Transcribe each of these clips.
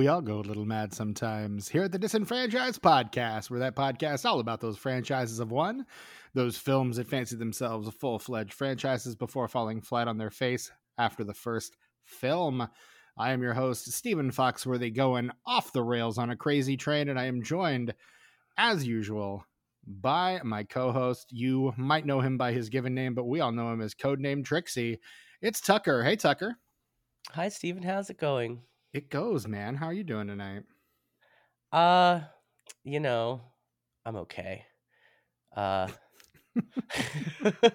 We all go a little mad sometimes here at the Disenfranchised Podcast, where that podcast all about those franchises of one, those films that fancy themselves full fledged franchises before falling flat on their face after the first film. I am your host, Stephen Foxworthy, going off the rails on a crazy train, and I am joined, as usual, by my co host. You might know him by his given name, but we all know him as codename Trixie. It's Tucker. Hey, Tucker. Hi, Stephen. How's it going? It goes, man. How are you doing tonight? Uh, you know, I'm okay. Uh,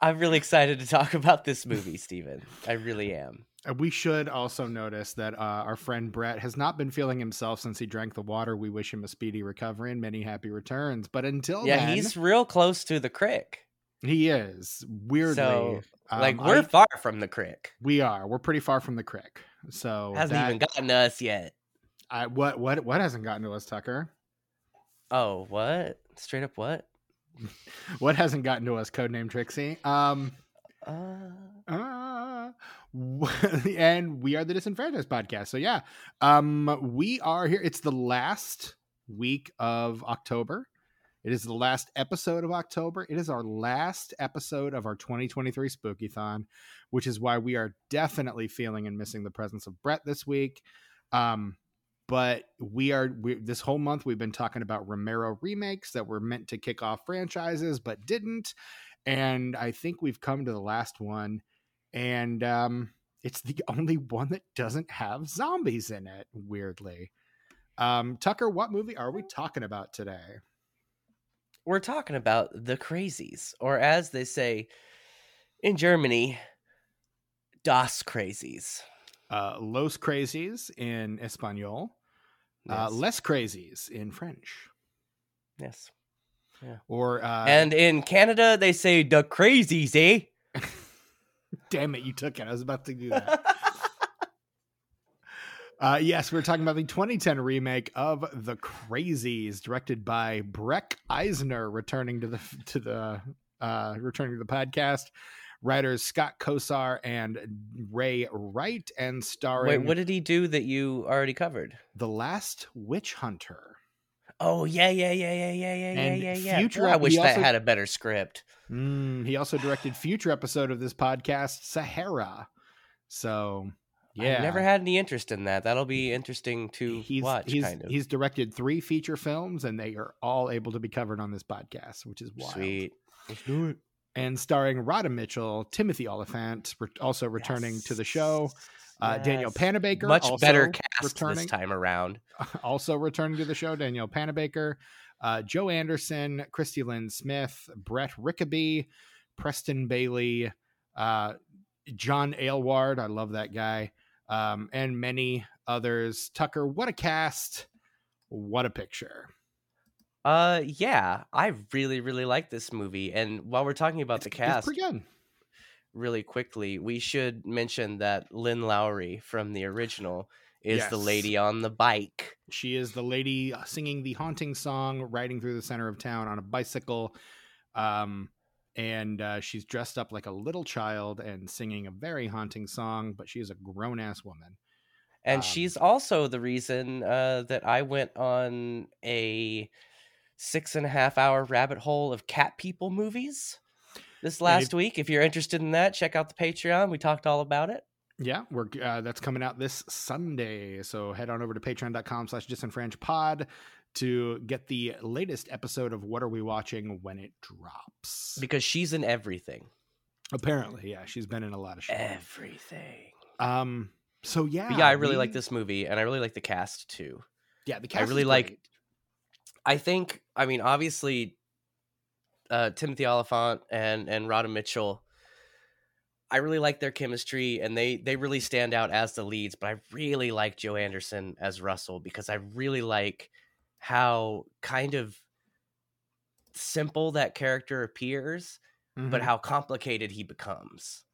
I'm really excited to talk about this movie, Stephen. I really am. Uh, We should also notice that uh, our friend Brett has not been feeling himself since he drank the water. We wish him a speedy recovery and many happy returns. But until Yeah, then, he's real close to the crick. he is weirdly So, um, like, we're I- far from the crick. we are we're pretty far from the crick. So Hasn't that- even gotten to us yet. I, what what what hasn't gotten to us, Tucker? Oh, what? Straight up what? What hasn't gotten to us? Codename Trixie. Um. Uh, Uh, and we are the disenfranchised podcast so yeah um we are here it's the last week of october it is the last episode of october it is our last episode of our 2023 spookython which is why we are definitely feeling and missing the presence of brett this week um but we are we, this whole month we've been talking about romero remakes that were meant to kick off franchises but didn't and I think we've come to the last one, and um, it's the only one that doesn't have zombies in it. Weirdly, um, Tucker, what movie are we talking about today? We're talking about the crazies, or as they say in Germany, Das Crazies. Uh, Los Crazies in Espanol, uh, Les Crazies in French, yes. Yeah. or uh, and in Canada, they say the crazies, eh? damn it, you took it. I was about to do that. Uh, yes, we're talking about the 2010 remake of The Crazies, directed by Breck Eisner, returning to the to the uh, returning to the podcast. Writers Scott Kosar and Ray Wright, and starring Wait, what did he do that you already covered? The Last Witch Hunter. Oh yeah, yeah, yeah, yeah, yeah, yeah, yeah, And yeah, yeah. future Boy, I wish that also- had a better script. Mm, he also directed future episode of this podcast, Sahara. So, yeah, I never had any interest in that. That'll be interesting to he's watch. he's kind of he's directed three feature films, and they are all able to be covered on this podcast, which is wild. sweet. Let's do it. And starring Radha Mitchell, Timothy Olyphant, also returning to the show. Uh, Daniel Yes. Panabaker, Much also better cast returning, this time around. also returning to the show. Danielle Panabaker, uh, Joe Anderson, Christie Lynn Smith, Brett Rickaby, Preston Bailey, uh, John Aylward. I love that guy, um, and many others. Tucker, what a cast! What a picture! Uh, yeah, I really, really like this movie. And while we're talking about It's- the cast, pretty good. really quickly, we should mention that Lynn Lowry from the original is the lady on the bike. She is the lady uh, singing the haunting song, riding through the center of town on a bicycle. Um, and uh, she's dressed up like a little child and singing a very haunting song, but she is a grown ass woman. And Um, she's also the reason uh, that I went on a six and a half hour rabbit hole of cat people movies this last week. If you're interested in that, check out the Patreon. We talked all about it. Yeah, we're uh, that's coming out this Sunday. So head on over to patreon.com slash disenfranched to get the latest episode of What Are We Watching when it drops. Because she's in everything. Apparently, yeah, she's been in a lot of shit. Everything. Um, so yeah, But yeah, I really like this movie, and I really like the cast too. Yeah, the cast. I really is like-. I think, I mean, obviously, uh, Timothy Olyphant and and Radha Mitchell. I really like their chemistry, and they they really stand out as the leads. But I really like Joe Anderson as Russell because I really like how kind of simple that character appears, but Mhm. how complicated he becomes.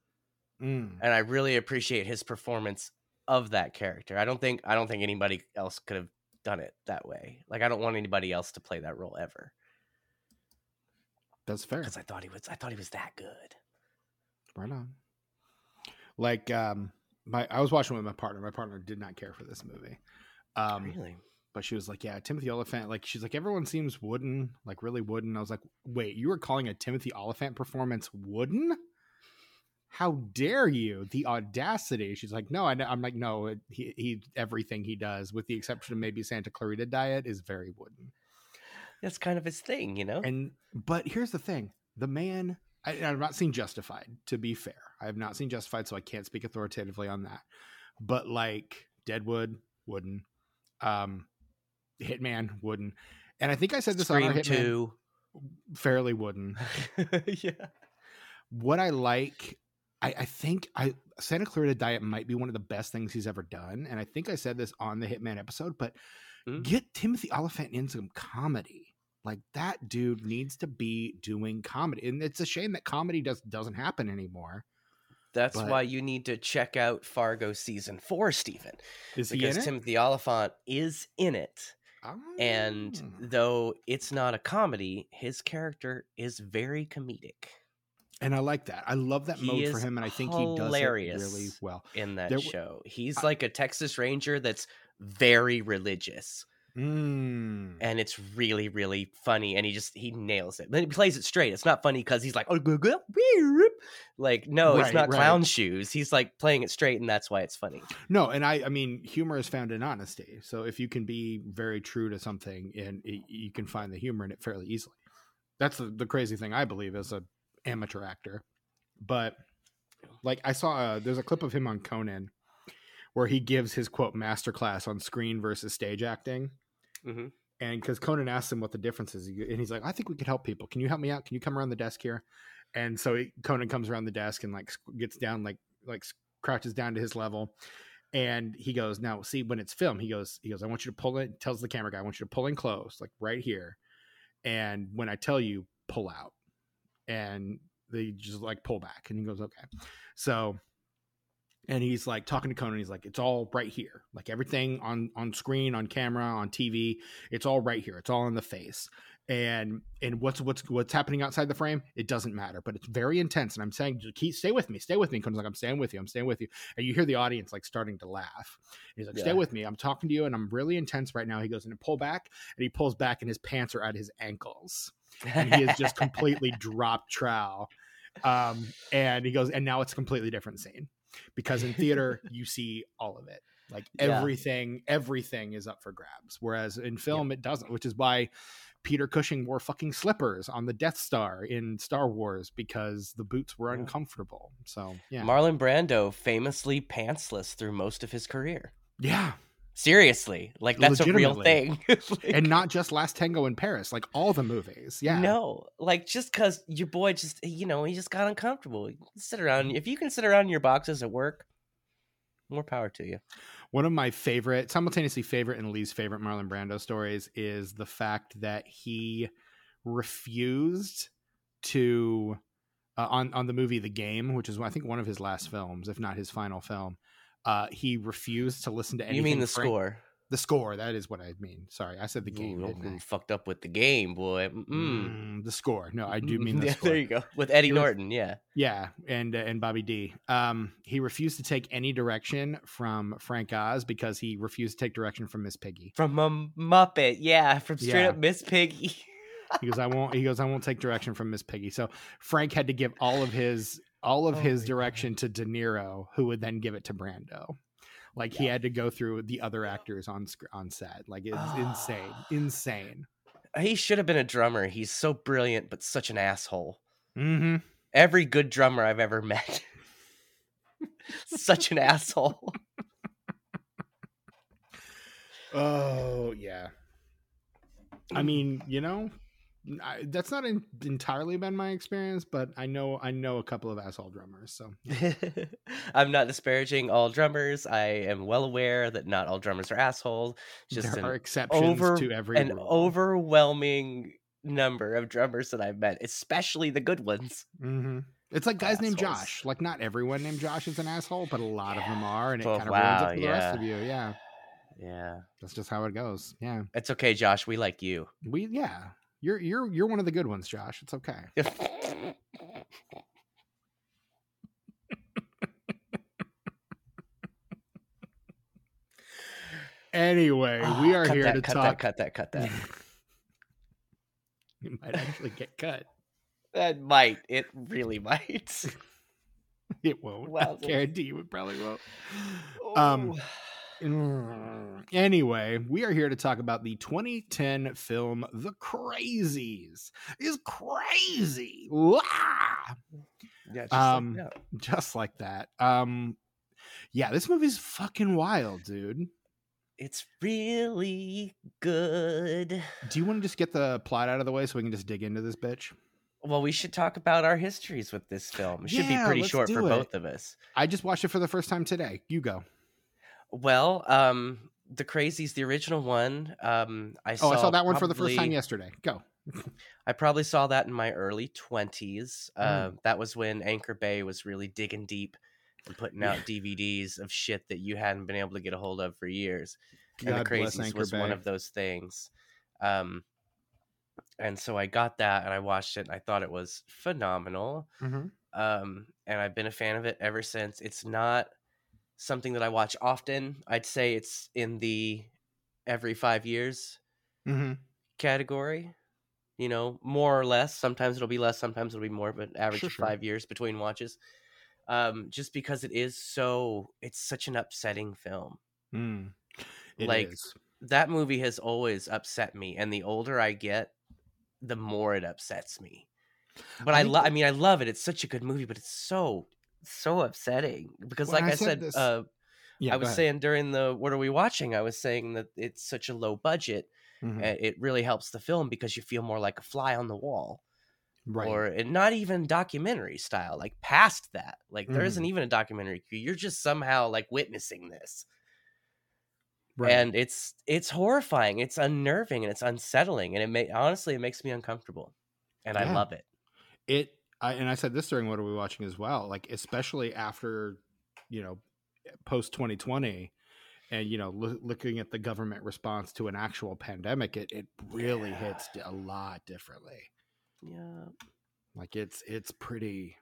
Mm. And I really appreciate his performance of that character. I don't think I don't think anybody else could have done it that way. Like I don't want anybody else to play that role ever That's fair. because I thought he was I thought he was that good. Right on. Like, um, my I was watching with my partner. My partner did not care for this movie. Um, really? But she was like, "Yeah, Timothy Olyphant." Like, she's like, "Everyone seems wooden, like really wooden." I was like, "Wait, you were calling a Timothy Olyphant performance wooden? How dare you? The audacity!" She's like, "No, I, am like, no, it, he, he, everything he does, with the exception of maybe Santa Clarita Diet, is very wooden." That's kind of his thing, you know. And but here's the thing: the man. I, I've not seen Justified. To be fair, I have not seen Justified, so I can't speak authoritatively on that. But like Deadwood, wooden. Um, Hitman wooden, and I think I said this Scream on Hitman two. fairly wooden. yeah. What I like, I, I think I Santa Clarita Diet might be one of the best things he's ever done, and I think I said this on the Hitman episode. But Mm. get Timothy Olyphant in some comedy. Like that dude needs to be doing comedy, and it's a shame that comedy does doesn't happen anymore. That's But- why you need to check out Fargo season four, Stephen. Is he Because? Timothy Olyphant is in it. And Oh. though it's not a comedy, his character is very comedic and I like that. I love that He mode for him, and I think he does it really well. in that There show. He's I- like a Texas Ranger that's very religious. Mm. And it's really, really funny. And he just he nails it. But he plays it straight. It's not funny because he's like, oh, like, no, it's not right. clown shoes. He's like playing it straight, and that's why it's funny. No, and I, I mean, humor is found in honesty. So if you can be very true to something, and it, you can find the humor in it fairly easily. That's the, the crazy thing I believe as a amateur actor. But like I saw, uh, there's a clip of him on Conan where he gives his quote masterclass on screen versus stage acting. hmm And because Conan asks him what the difference is, and he's like, "I think we could help people. Can you help me out? Can you come around the desk here?" And so he, Conan comes around the desk and like gets down, like like crouches down to his level, and he goes, "Now, see, when it's film, he goes, he goes, I want you to pull it." Tells the camera guy, "I want you to pull in close, like right here, and when I tell you, pull out." And they just like pull back, and he goes, "Okay." So and he's like talking to Conan. He's like, "It's all right here. Like everything on on screen, on camera, on TV. It's all right here. It's all in the face." And and what's what's what's happening outside the frame? It doesn't matter, but it's very intense. And I'm saying, keep stay with me, stay with me. Conan's like, "I'm staying with you. I'm staying with you." And you hear the audience like starting to laugh. And he's like, "Stay with me. I'm talking to you, and I'm really intense right now." He goes and pull back, and he pulls back, and his pants are at his ankles and he has just completely dropped trowel. Um, and he goes, and now it's a completely different scene because in theater you see all of it, like Yeah. everything, everything is up for grabs. Whereas in film it doesn't, which is why Peter Cushing wore fucking slippers on the Death Star in Star Wars because the boots were Yeah. uncomfortable. So yeah, Marlon Brando famously pantsless through most of his career. yeah, Seriously, like that's a real thing. Like, and not just Last Tango in Paris, like all the movies. Yeah, No, like just because your boy just you know he just got uncomfortable. Sit around. If you can sit around in your boxes at work, more power to you. One of my favorite, simultaneously favorite and least favorite Marlon Brando stories is the fact that he refused to uh, on on the movie The Game, which is I think one of his last films, if not his final film. Uh, he refused to listen to anything. you mean the Frank- score? The score. That is what I mean. Sorry, I said the game. Ooh, fucked up with the game, boy. Mm. Mm, the score. No, I do mean the yeah, score. there you go with Eddie Norton. Yeah, Yeah, and uh, and Bobby D. Um, he refused to take any direction from Frank Oz because he refused to take direction from Miss Piggy. from a Muppet. Yeah, from straight Yeah. up Miss Piggy. He goes, I won't. He goes, I won't take direction from Miss Piggy. So Frank had to give all of his all of Oh his direction to De Niro, who would then give it to Brando. Like he had to go through the other actors on on set. Like it's insane, Ah. insane. he should have been a drummer. He's so brilliant, but such an asshole. Mm-hmm. Every good drummer I've ever met. such an asshole. Oh yeah. I mean, you know, I, that's not in, entirely been my experience, but I know I know a couple of asshole drummers. So I'm not disparaging all drummers. I am well aware that not all drummers are assholes. Just there an are exceptions over to every an rule. overwhelming number of drummers that I've met, especially the good ones. hmm It's like guys named Josh. Like not everyone named Josh is an asshole, but a lot of them are, and it Oh, kind of ruins wow, it for the rest of you. Yeah, Yeah. that's just how it goes. Yeah, It's okay, Josh. We like you. we yeah. You're you're you're one of the good ones, Josh. It's okay. Yeah. anyway, oh, we ah, are here that, to cut talk. That, cut that. Cut that. You might actually get cut. That might. It really might. it won't. Well, I guarantee you it probably won't. Oh. Um Anyway, we are here to talk about the 2010 film The Crazies. Is crazy. Wah! yeah, just um, like that. Just like that. Um yeah, this movie's fucking wild, dude. It's really good. Do you want to just get the plot out of the way so we can just dig into this bitch? Well, we should talk about our histories with this film. It should Yeah, be pretty short for it. both of us. I just watched it for the first time today. You go. Well, um, the Crazies, the original one. Um, I saw Oh, I saw that one for the first time yesterday. Go. I probably saw that in my early twenties. Mm. Uh, that was when Anchor Bay was really digging deep and putting out DVDs of shit that you hadn't been able to get a hold of for years. and the God Crazies was one of those things. Um, and so I got that and I watched it and I thought it was phenomenal. Mhm. Um, and I've been a fan of it ever since. It's not something that I watch often. I'd say it's in the every five years Mhm. category. You know, more or less. Sometimes it'll be less, sometimes it'll be more, but average Sure, five years between watches. Um, just because it is so, it's such an upsetting film. Mm. Like, is. That movie has always upset me, and the older I get, the more it upsets me. But I I, lo- I mean, I love it. It's such a good movie, but it's so, so upsetting because, When like I said this- uh, Yeah, I was saying during the "What are we watching?" I was saying that it's such a low budget, Mhm. it really helps the film because you feel more like a fly on the wall, right. or not even documentary style, like past that. Like there Mhm. isn't even a documentary. You're just somehow like witnessing this, right. and it's it's horrifying, it's unnerving, and it's unsettling, and it may honestly it makes me uncomfortable, and I love it. it I, and i said this during what are we watching as well like especially after you know post 2020 and you know loo- looking at the government response to an actual pandemic it, it really Yeah. hits a lot differently Yeah, like it's it's pretty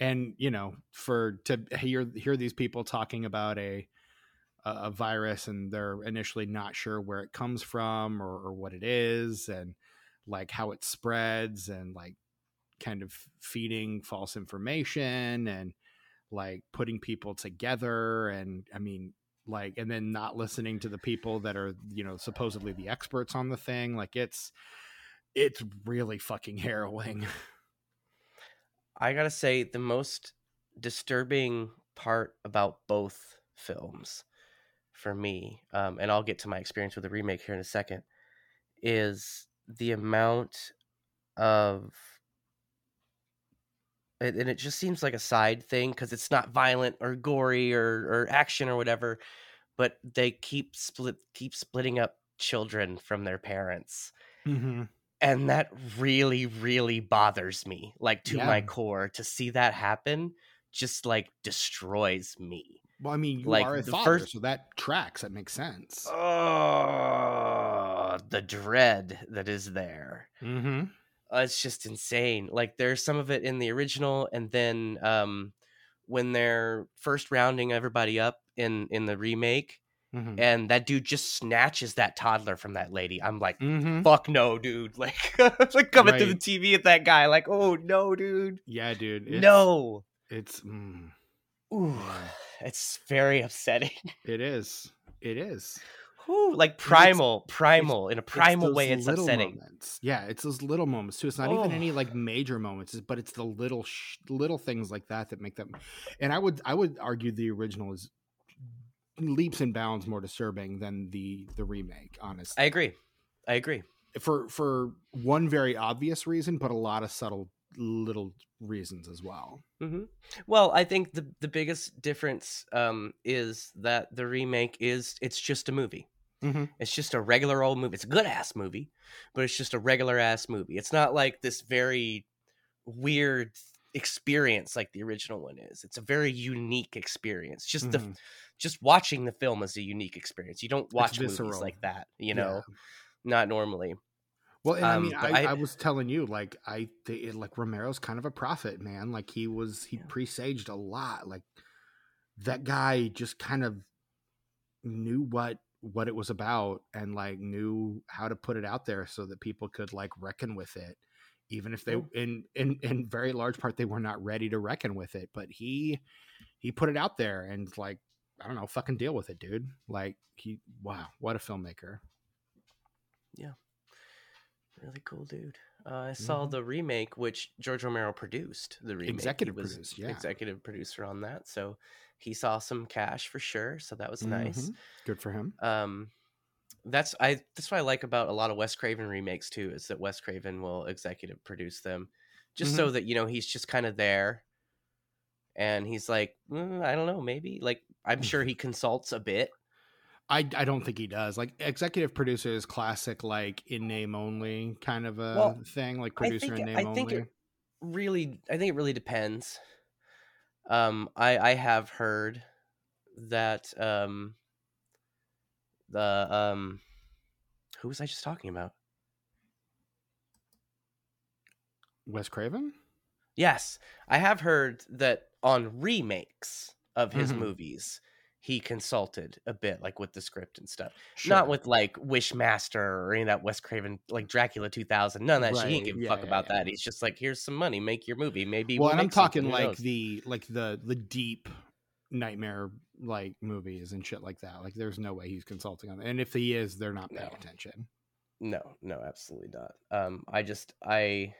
and you know for to hear hear these people talking about a a a virus and they're initially not sure where it comes from or, or what it is and like how it spreads and like kind of feeding false information and like putting people together and i mean like and then not listening to the people that are you know supposedly the experts on the thing like it's it's really fucking harrowing. I gotta say the most disturbing part about both films for me, um, and I'll get to my experience with the remake here in a second, is the amount of and and it just seems like a side thing because it's not violent or gory or, or action or whatever, but they keep split keep splitting up children from their parents. Mm-hmm. and that really really bothers me like to my core to see that happen just like destroys me. Well i mean you Like, are a the father first- so that tracks that makes sense. Oh the dread that is there. Mm-hmm. Uh, it's just insane like there's some of it in the original and then um when they're first rounding everybody up in in the remake Mm-hmm. and that dude just snatches that toddler from that lady i'm like Mm-hmm. fuck no dude like like coming to the tv at that guy like oh no dude. Yeah dude it's, no! it's mm, Ooh, it's very upsetting. it is. It is Like primal, primal in a primal those way. It's upsetting. moments. Yeah, it's those little moments too. It's not even Oh. any like oh. major moments, but it's the little sh- little things like that that make them. And I would I would argue the original is leaps and bounds more disturbing than the the remake. Honestly, I agree. I agree. for for one very obvious reason, but a lot of subtle little reasons as well. hmm Well, I think the the biggest difference um, is that the remake is it's just a movie. Mm-hmm. It's just a regular old movie. It's a good ass movie, but it's just a regular ass movie. It's not like this very weird experience like the original one is. It's a very unique experience. Just the Mhm. just watching the film is a unique experience. You don't watch movies like that, you know, not normally. Well, and I Um, mean, I, I- I was telling you, like, I th- like Romero's kind of a prophet, man. Like, he was, he Yeah. presaged a lot. Like, that guy just kind of knew what what it was about and like knew how to put it out there so that people could like reckon with it even if they in in in very large part they were not ready to reckon with it but he he put it out there and like i don't know fucking deal with it dude like he wow what a filmmaker Really cool dude. Uh, I saw Mhm. the remake, which George Romero produced. The remake, He Executive was produced, yeah. executive producer on that, so he saw some cash for sure. So that was nice. Mhm. good for him Um, that's I. That's what I like about a lot of Wes Craven remakes too, is that Wes Craven will executive produce them, just so that you know he's just kind of there, and he's like, "Mm, I don't know, maybe like I'm sure he consults a bit. I, I don't think he does. Like executive producer is classic, like in name only kind of a Well, thing, like producer think in name I think only. it really I think it really depends. Um I I have heard that um the um who was I just talking about? Wes Craven? Yes, I have heard that on remakes of his Mhm. movies he consulted a bit like with the script and stuff. Sure. Not with like Wishmaster or any of that Wes Craven like Dracula 2000. None of that shit. He Right, didn't give a yeah, fuck yeah, about yeah. that. He's just like, here's some money, make your movie. Maybe well, we'll and I'm talking like knows? the like the the deep nightmare like movies and shit like that. Like there's no way he's consulting on that. And if he is, they're not paying No. attention. No, no, absolutely not. Um, I just I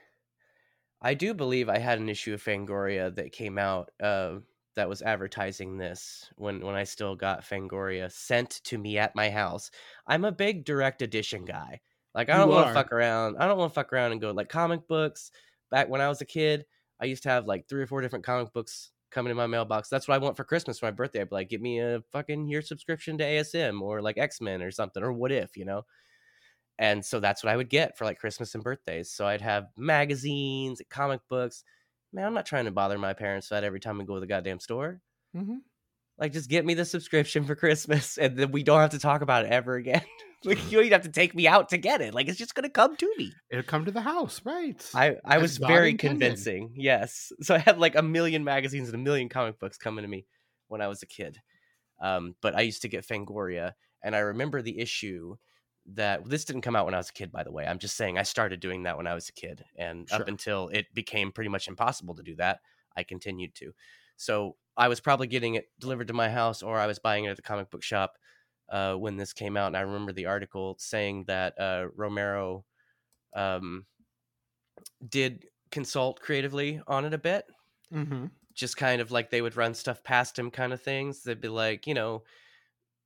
I do believe I had an issue of Fangoria that came out uh, that was advertising this when when I still got Fangoria sent to me at my house. I'm a big direct edition guy. Like I don't want to fuck around. I don't want to fuck around and go like comic books. Back when I was a kid, I used to have like three or four different comic books coming in my mailbox. That's what I want for Christmas for my birthday. I'd be like, get me a fucking year subscription to ASM or like X Men or something or What If, you know and so that's what I would get for like Christmas and birthdays. So I'd have magazines, comic books. Man, I'm not trying to bother my parents for that every time we go to the goddamn store. Mm-hmm. Like, just get me the subscription for Christmas, and then we don't have to talk about it ever again. like, you don't even have to take me out to get it. Like, it's just gonna come to me. It'll come to the house, right? I I As was very convincing. Yes, so I had like a million magazines and a million comic books coming to me when I was a kid. Um, but I used to get Fangoria, and I remember the issue that this didn't come out when I was a kid. By the way, I'm just saying I started doing that when I was a kid, and Sure. up until it became pretty much impossible to do that, I continued to. So I was probably getting it delivered to my house, or I was buying it at the comic book shop uh, when this came out. And I remember the article saying that uh, Romero um, did consult creatively on it a bit. Mm-hmm. Just kind of like they would run stuff past him, kind of things. They'd be like, you know,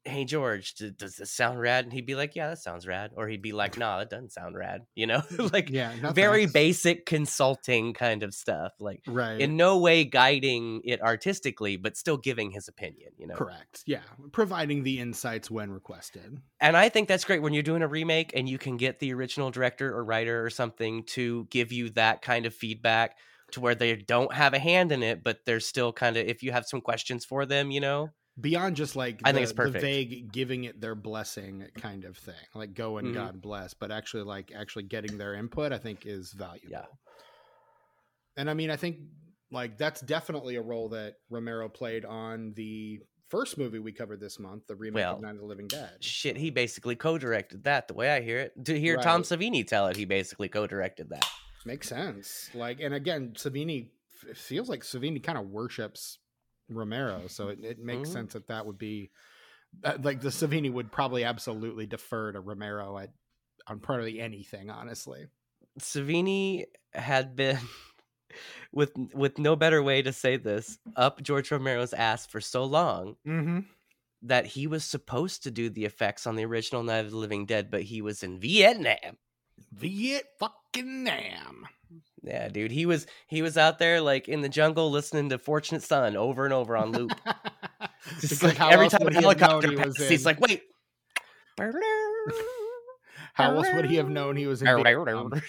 hey George, d- does this sound rad? And he'd be like, yeah, that sounds rad. Or he'd be like, nah, that doesn't sound rad. You know, like Yeah, very basic consulting kind of stuff. Like Right. in no way guiding it artistically, but still giving his opinion. You know, Correct. Yeah. Providing the insights when requested. and I think that's great when you're doing a remake and you can get the original director or writer or something to give you that kind of feedback to where they don't have a hand in it, but they're still kind of if you have some questions for them, you know. Beyond just like I think it's the perfect. vague giving it their blessing kind of thing, like go and Mhm. God bless, but actually like actually getting their input, I think is valuable. Yeah. And I mean, I think like that's definitely a role that Romero played on the first movie we covered this month, the remake Well, of Night of the Living Dead. Shit, he basically co-directed that. The way I hear it, to hear Tom Savini tell it, he basically co-directed that. Makes sense. Like, and again, Savini it feels like Savini kind of worships Romero, so it, it makes Mhm. sense that that would be that, like the Savini would probably absolutely defer to Romero at on probably anything, honestly. Savini had been with with no better way to say this up George Romero's ass for so long Mm-hmm. that he was supposed to do the effects on the original Night of the Living Dead, but he was in Vietnam. Viet fucking Nam. Yeah, dude, he was he was out there like in the jungle listening to Fortunate Son over and over on loop. Just like every time a he helicopter he passes, he's like, "Wait." How else would he have known he was in?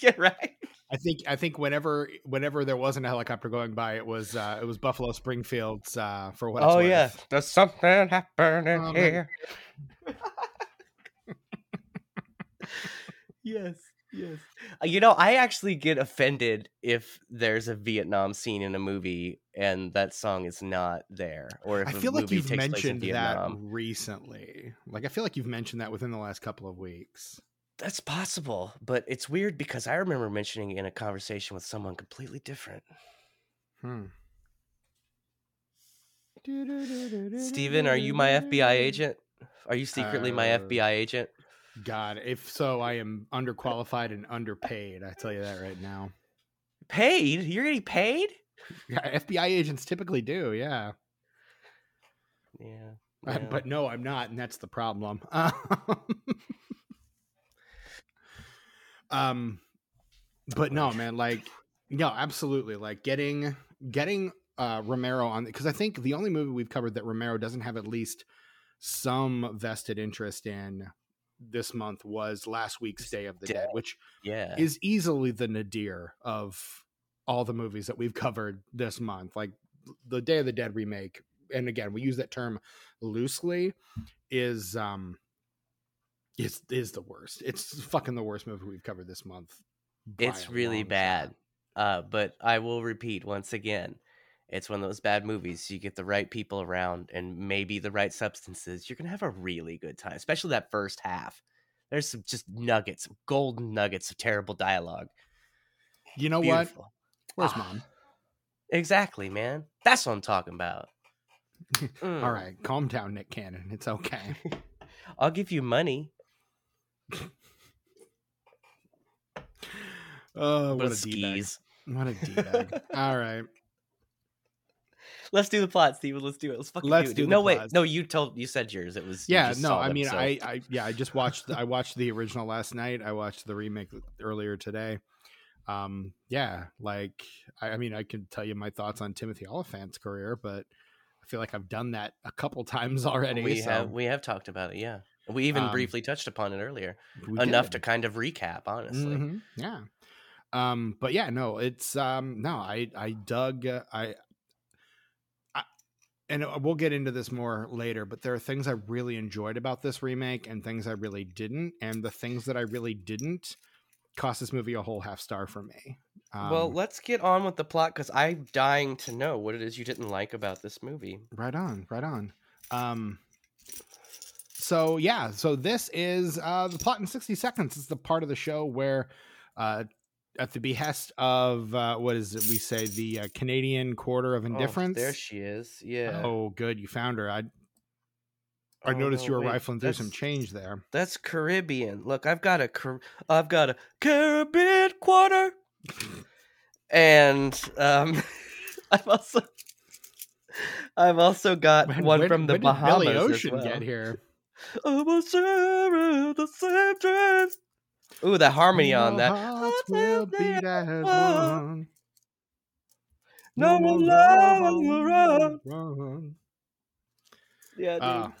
Yeah, right. I think I think whenever whenever there wasn't a helicopter going by, it was uh, it was Buffalo Springfield's uh, for what. Oh yeah, there's something happening man. here. yes, Yes. Uh, You know, I actually get offended if there's a Vietnam scene in a movie and that song is not there, or if I a feel like you've takes place in mentioned that recently. Like I feel like you've mentioned that within the last couple of weeks. That's possible, but it's weird because I remember mentioning it in a conversation with someone completely different. Hmm. Stephen, are you my FBI agent? Are you secretly my Uh, FBI agent? God, if so, I am underqualified and underpaid. I tell you that right now. Paid? You're getting paid? Yeah, FBI agents typically do. Yeah, Yeah. Uh, yeah. but no, I'm not, and that's the problem. um, but no, man, like, no, absolutely, like getting getting uh Romero on because I think the only movie we've covered that Romero doesn't have at least some vested interest in this month was last week's Day of the Dead, Dead. which yeah. is easily the nadir of all the movies that we've covered this month. Like the Day of the Dead remake, and again, we use that term loosely, is um is is the worst. It's fucking the worst movie we've covered this month. it's really bad. Uh, but I will repeat once again, it's one of those bad movies. You get the right people around and maybe the right substances, you're gonna have a really good time. Especially that first half. There's some just nuggets, golden nuggets of terrible dialogue. You know what? Beautiful. Where's Ah. mom? Exactly, man. That's what I'm talking about. Mm. All right, calm down, Nick Cannon. It's okay. I'll give you money. Oh, But what a bag! skis. What a d bag! All right, Let's do the plot, Stephen. Let's do it. Let's fucking Let's do it. do no, wait. No, you told you said yours. It was yeah no i them, mean so- i i yeah i just watched i watched the original last night i watched the remake earlier today um yeah like i, I mean i can tell you my thoughts on timothy olyphant's career but i feel like i've done that a couple times already we so have we have talked about it yeah we even Um, briefly touched upon it earlier enough to kind of recap honestly Mhm, yeah um but yeah no it's um no i i dug uh, I- and uh, we'll get into this more later, but there are things I really enjoyed about this remake and things I really didn't. And the things that I really didn't cost this movie a whole half star for me. well Um, let's get on with the plot because i'm dying to know what it is you didn't like about this movie right on, right on. Um, so yeah, so this is uh, the plot in sixty seconds. It's the part of the show where, uh, at the behest of uh, what is it we say the uh, Canadian Quarter of Oh, Indifference. there she is yeah Oh, good, you found her. I I Oh, noticed no, you were wait, rifling through some change there. that's caribbean look i've got a i've got a caribbean quarter and um i've also i've also got When- one when- from the when did bahamas Billy as Ocean well. get here. I will share the same dreams. Ooh, that harmony on that. Hearts will beat as one. one. No more love will run. run. Yeah, dude. Ah,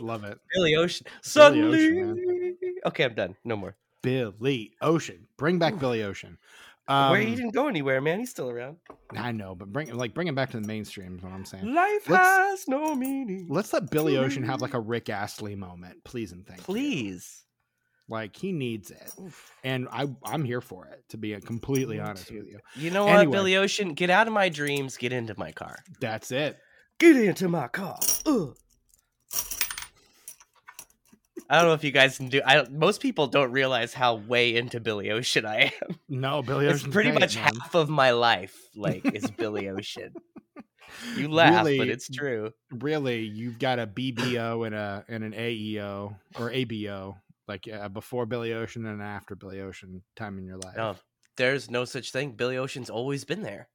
love it. Billy Ocean. Suddenly. Ocean, okay, I'm done. No more. Billy Ocean. Bring back Ooh. Billy Ocean. Where he Um, didn't go anywhere, man. He's still around. I know, but bring like bring him back to the mainstream is what I'm saying. Life Let's- has no meaning. Let's let Billy Ocean have like a Rick Astley moment, please and thank you. Like he needs it. Oof. And I I'm here for it, to be completely honest with you. You know what, Billy Ocean? Get out of my dreams. Get into my car. That's it. Get into my car. Ugh. I don't know if you guys can do. I most people don't realize how way into Billy Ocean I am. No, Billy It's Ocean's pretty great, much man. half of my life, like, is Billy Ocean. You laugh, but it's true. really you've got a BBO and a and an AEO or ABO like uh, before Billy Ocean and after Billy Ocean time in your life. No, there's no such thing. Billy Ocean's always been there.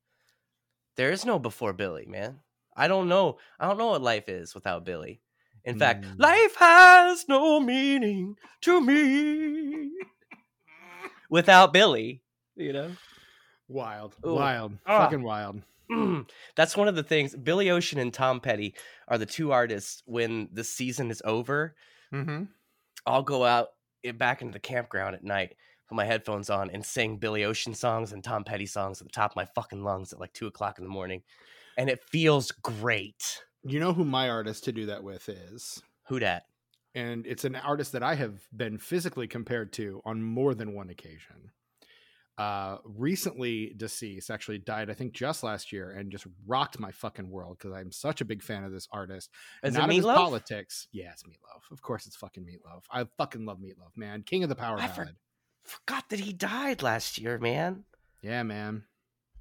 There is no before Billy, man. I don't know. I don't know what life is without Billy. In fact, Mm. life has no meaning to me without Billy. You know. Wild, Ooh. wild, Ah. fucking wild. That's one of the things. Billy Ocean and Tom Petty are the two artists. When the season is over, Mm-hmm. I'll go out back into the campground at night, put my headphones on, and sing Billy Ocean songs and Tom Petty songs at the top of my fucking lungs at like two o'clock in the morning, and it feels great. You know who my artist to do that with is Who dat? and it's an artist that I have been physically compared to on more than one occasion. Uh, recently deceased, actually died, I think, just last year, and just rocked my fucking world because I'm such a big fan of this artist. Is Not it his politics. Yeah, it's Meatloaf. Of course, it's fucking Meatloaf. I fucking love Meatloaf, man. King of the power I for- Forgot that he died last year, man. Yeah, man.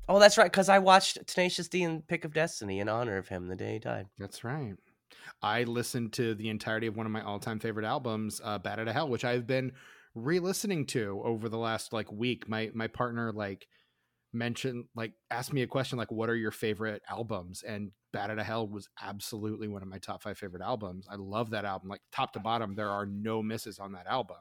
Oh, that's right, because I watched Tenacious D and Pick of Destiny in honor of him the day he died. That's right. I listened to the entirety of one of my all-time favorite albums, uh, "Bat of Hell," which I've been re-listening to over the last like week. My my partner like mentioned like asked me a question like, "What are your favorite albums?" And "Bat Out of Hell" was absolutely one of my top five favorite albums. I love that album, like top to bottom. There are no misses on that album.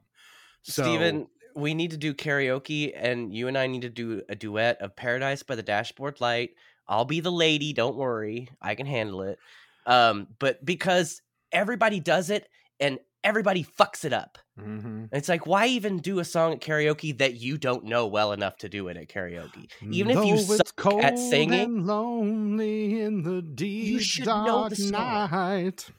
So, Stephen, we need to do karaoke, and you and I need to do a duet of Paradise by the Dashboard Light. I'll be the lady, don't worry. I can handle it. Um, but because everybody does it and everybody fucks it up. Mhm. It's like, why even do a song at karaoke that you don't know well enough to do it at karaoke? Even if you Though suck at singing, lonely in the deep should know the song. night.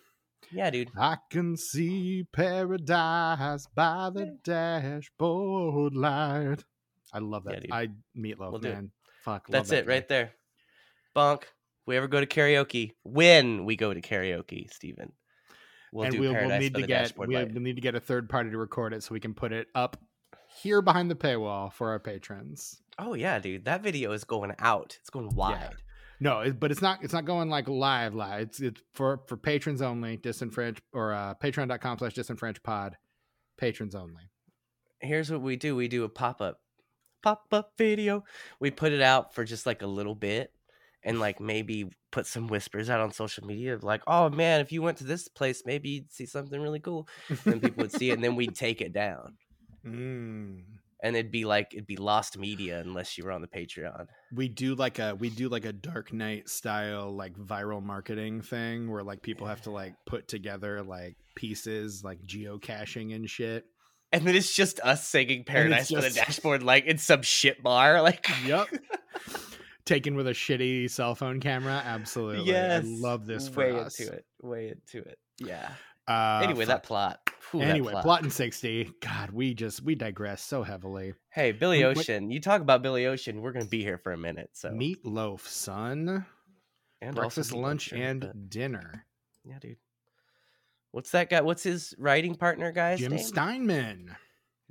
yeah, dude. I can see paradise by the dashboard light. I love that. dude. I meatloaf, We'll man. Fuck. love That's that it guy. right there. Bonk. We ever go to karaoke? When we go to karaoke, Stephen. We'll and we'll, we'll need to get we'll, we'll need to get a third party to record it so we can put it up here behind the paywall for our patrons. Oh yeah, dude. That video is going out. It's going wide. No, it, but it's not it's not going like live live. It's it's for for patrons only, disenfranchised or uh patreon.com slash disenfranchised pod. Patrons only. Here's what we do. We do a pop-up. Pop-up video. We put it out for just like a little bit and like maybe put some whispers out on social media of like, oh man, if you went to this place, maybe you'd see something really cool. And people would see it and then we'd take it down. Mm. And it'd be like it'd be lost media unless you were on the Patreon. We do like a we do like a Dark Knight style like viral marketing thing where like people have to like put together like pieces like geocaching and shit. And then it's just us singing Paradise by the Dashboard like in some shit bar. Like Yep. Taken with a shitty cell phone camera. Absolutely. yes. I love this for way us. into it. Way into it. Yeah. Uh, anyway, that plot. That anyway, plot. plot in 60. God, we just we digress so heavily. Hey, Billy. Ocean. You talk about Billy Ocean. We're gonna be here for a minute. So Meatloaf, son. and Breakfast, lunch, sure, and but- dinner. yeah, dude. What's that guy? What's his writing partner guy's Jim name? Steinman.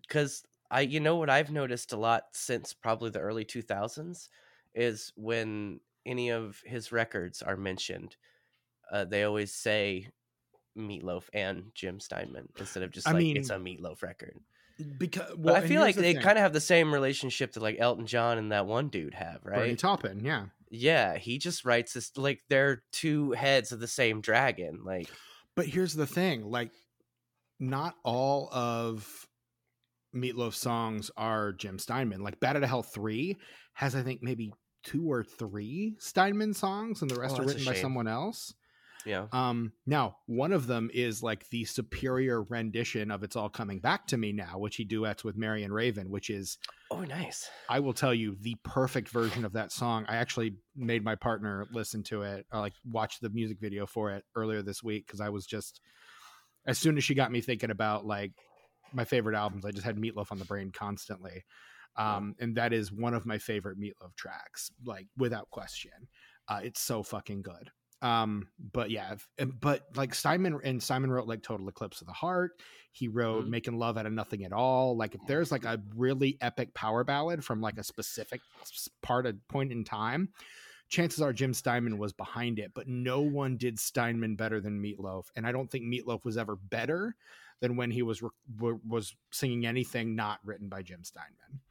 Because I, you know, what I've noticed a lot since probably the early two thousands is when any of his records are mentioned, uh, they always say Meatloaf and Jim Steinman instead of just I like it's a Meatloaf record. Because But I feel like they kind of have the same relationship that like Elton John and that one dude have, right? Bernie? Taupin, yeah. Yeah, he just writes this like they're two heads of the same dragon. Like, But here's the thing, like not all of Meatloaf's songs are Jim Steinman. Like Bat Out of Hell 3 has I think maybe two or three Steinman songs and the rest Oh, are written by someone else. yeah, Um now, one of them is like the superior rendition of It's All Coming Back to Me Now, which he duets with Marion Raven, which is oh nice. I will tell you the perfect version of that song. I actually made my partner listen to it, or like watch the music video for it earlier this week because I was just as soon as she got me thinking about like my favorite albums, I just had Meatloaf on the brain constantly. Um, and that is one of my favorite Meatloaf tracks, like without question. Uh, it's so fucking good. Um, but yeah, if- but like Simon and Simon wrote like Total Eclipse of the Heart. He wrote Mhm. Making Love Out of Nothing at All. Like if there's like a really epic power ballad from like a specific part of point in time, chances are Jim Steinman was behind it, but no one did Steinman better than Meatloaf. And I don't think Meatloaf was ever better than when he was was singing anything not written by Jim Steinman.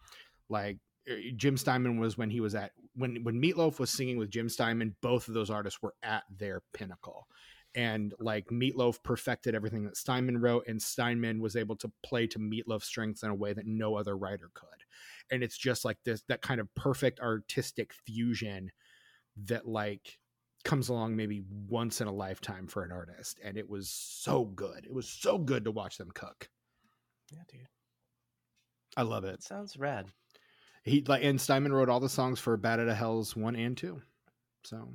Like eh, Jim Steinman was when he was at when when Meatloaf was singing with Jim Steinman, both of those artists were at their pinnacle. And like Meatloaf perfected everything that Steinman wrote, and Steinman was able to play to Meatloaf's strengths in a way that no other writer could. And it's just like this that kind of perfect artistic fusion that like comes along maybe once in a lifetime for an artist. And it was so good. It was so good to watch them cook. Yeah, dude. I love it. That sounds rad. He like and Steinman wrote all the songs for Bat Out of Hell's one and two. So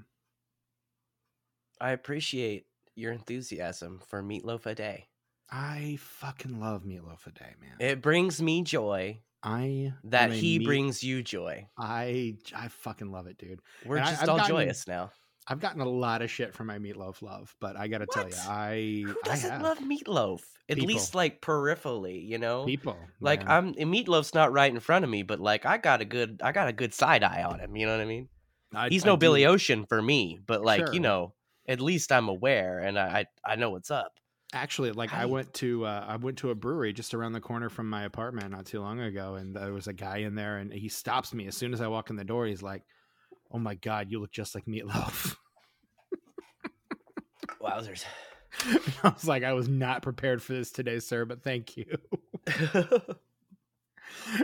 I appreciate your enthusiasm for Meatloaf a day. I fucking love meatloaf a day, man. It brings me joy I that he meat- brings you joy. I I fucking love it, dude. We're And just I've all gotten- joyous now. I've gotten a lot of shit from my meatloaf love, but I gotta tell you, I Who doesn't have love meatloaf? At People. least like peripherally, you know. people. Like. I'm meatloaf's not right in front of me, but like I got a good I got a good side eye on him. You know what I mean? I- He's I no do- Billy Ocean for me, but like Sure. you know, at least I'm aware and I I, I know what's up. Actually, like I went to uh, I went to a brewery just around the corner from my apartment not too long ago, and there was a guy in there, and he stops me as soon as I walk in the door. He's like, "Oh my god, you look just like meatloaf." Wowzers. I was like, "I was not prepared for this today, sir, but thank you."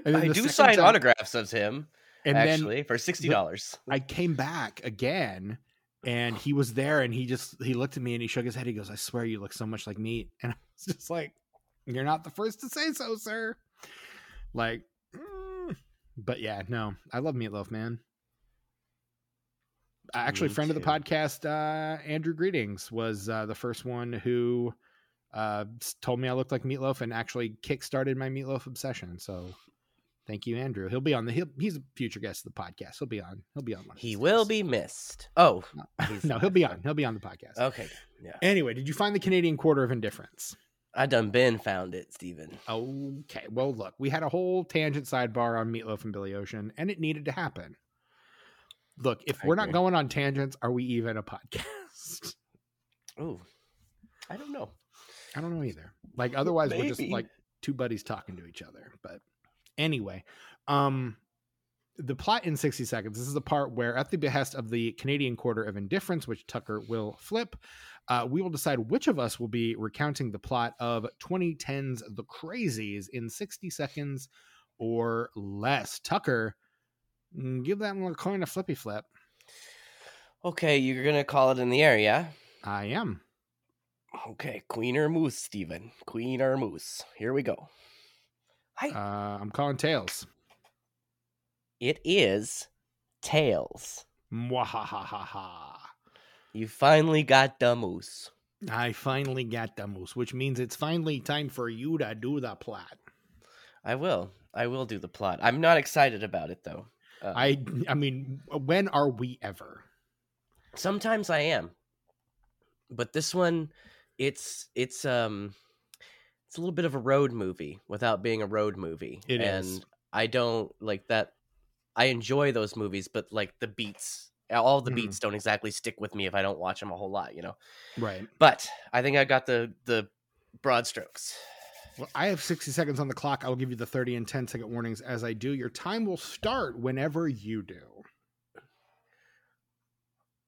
And I do sign time- autographs of him and actually for sixty dollars. I came back again and he was there and he just he looked at me and he shook his head. He goes, I swear you look so much like meat. And I was just like, You're not the first to say so, sir. Like mm. but yeah, no. I love meatloaf, man. Actually, Me friend of the podcast, uh, Andrew Greetings, was uh, the first one who uh, told me I looked like meatloaf and actually kickstarted my meatloaf obsession. So thank you, Andrew. He'll be on the he'll, he's a future guest of the podcast. He'll be on. He'll be on one. He will days. be missed. Oh he's no, he'll be on. He'll be on the podcast. Okay. Yeah. Anyway, did you find the Canadian quarter of indifference? I done been found it, Stephen. Okay. Well, look, we had a whole tangent sidebar on Meatloaf and Billy Ocean, and it needed to happen. Look, if I we're not going on tangents, are we even a podcast? Oh, I don't know. I don't know either. Like otherwise we're just like two buddies talking to each other. But anyway, um the plot in 60 seconds. This is the part where at the behest of the Canadian quarter of indifference, which Tucker will flip, uh, we will decide which of us will be recounting the plot of 2010's The Crazies in 60 seconds or less. Tucker, give that little coin a flippy flip. Okay, you're gonna call it in the air, yeah? I am. Okay, queen or moose, Stephen. Queen or moose. Here we go. Hi. Uh, I'm calling tails. it is tails. Mwahahaha. You finally got the moose. I finally got the moose, which means it's finally time for you to do the plot. I will. I will do the plot. I'm not excited about it though. Uh, I I mean, when are we ever? sometimes I am, but this one, it's it's um, it's a little bit of a road movie without being a road movie. It and is. I don't like that. I enjoy those movies, but like the beats, all the Mhm. beats don't exactly stick with me if I don't watch them a whole lot, you know. Right. But I think I got the the broad strokes. Well, I have 60 seconds on the clock. I will give you the 30 and 10 second warnings as I do. Your time will start whenever you do.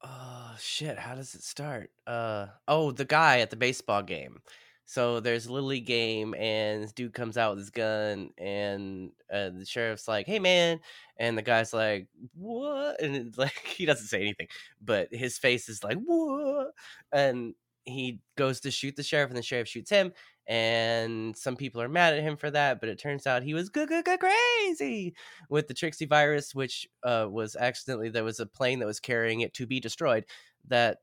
Oh shit! How does it start? Uh oh, the guy at the baseball game. So there's a little league game, and this dude comes out with his gun, and uh, the sheriff's like, "Hey, man," and the guy's like, "What?" And like he doesn't say anything, but his face is like, "What?" And he goes to shoot the sheriff, and the sheriff shoots him. And some people are mad at him for that, but it turns out he was good, good, good, crazy with the Trixie virus, which uh, was accidentally there was a plane that was carrying it to be destroyed that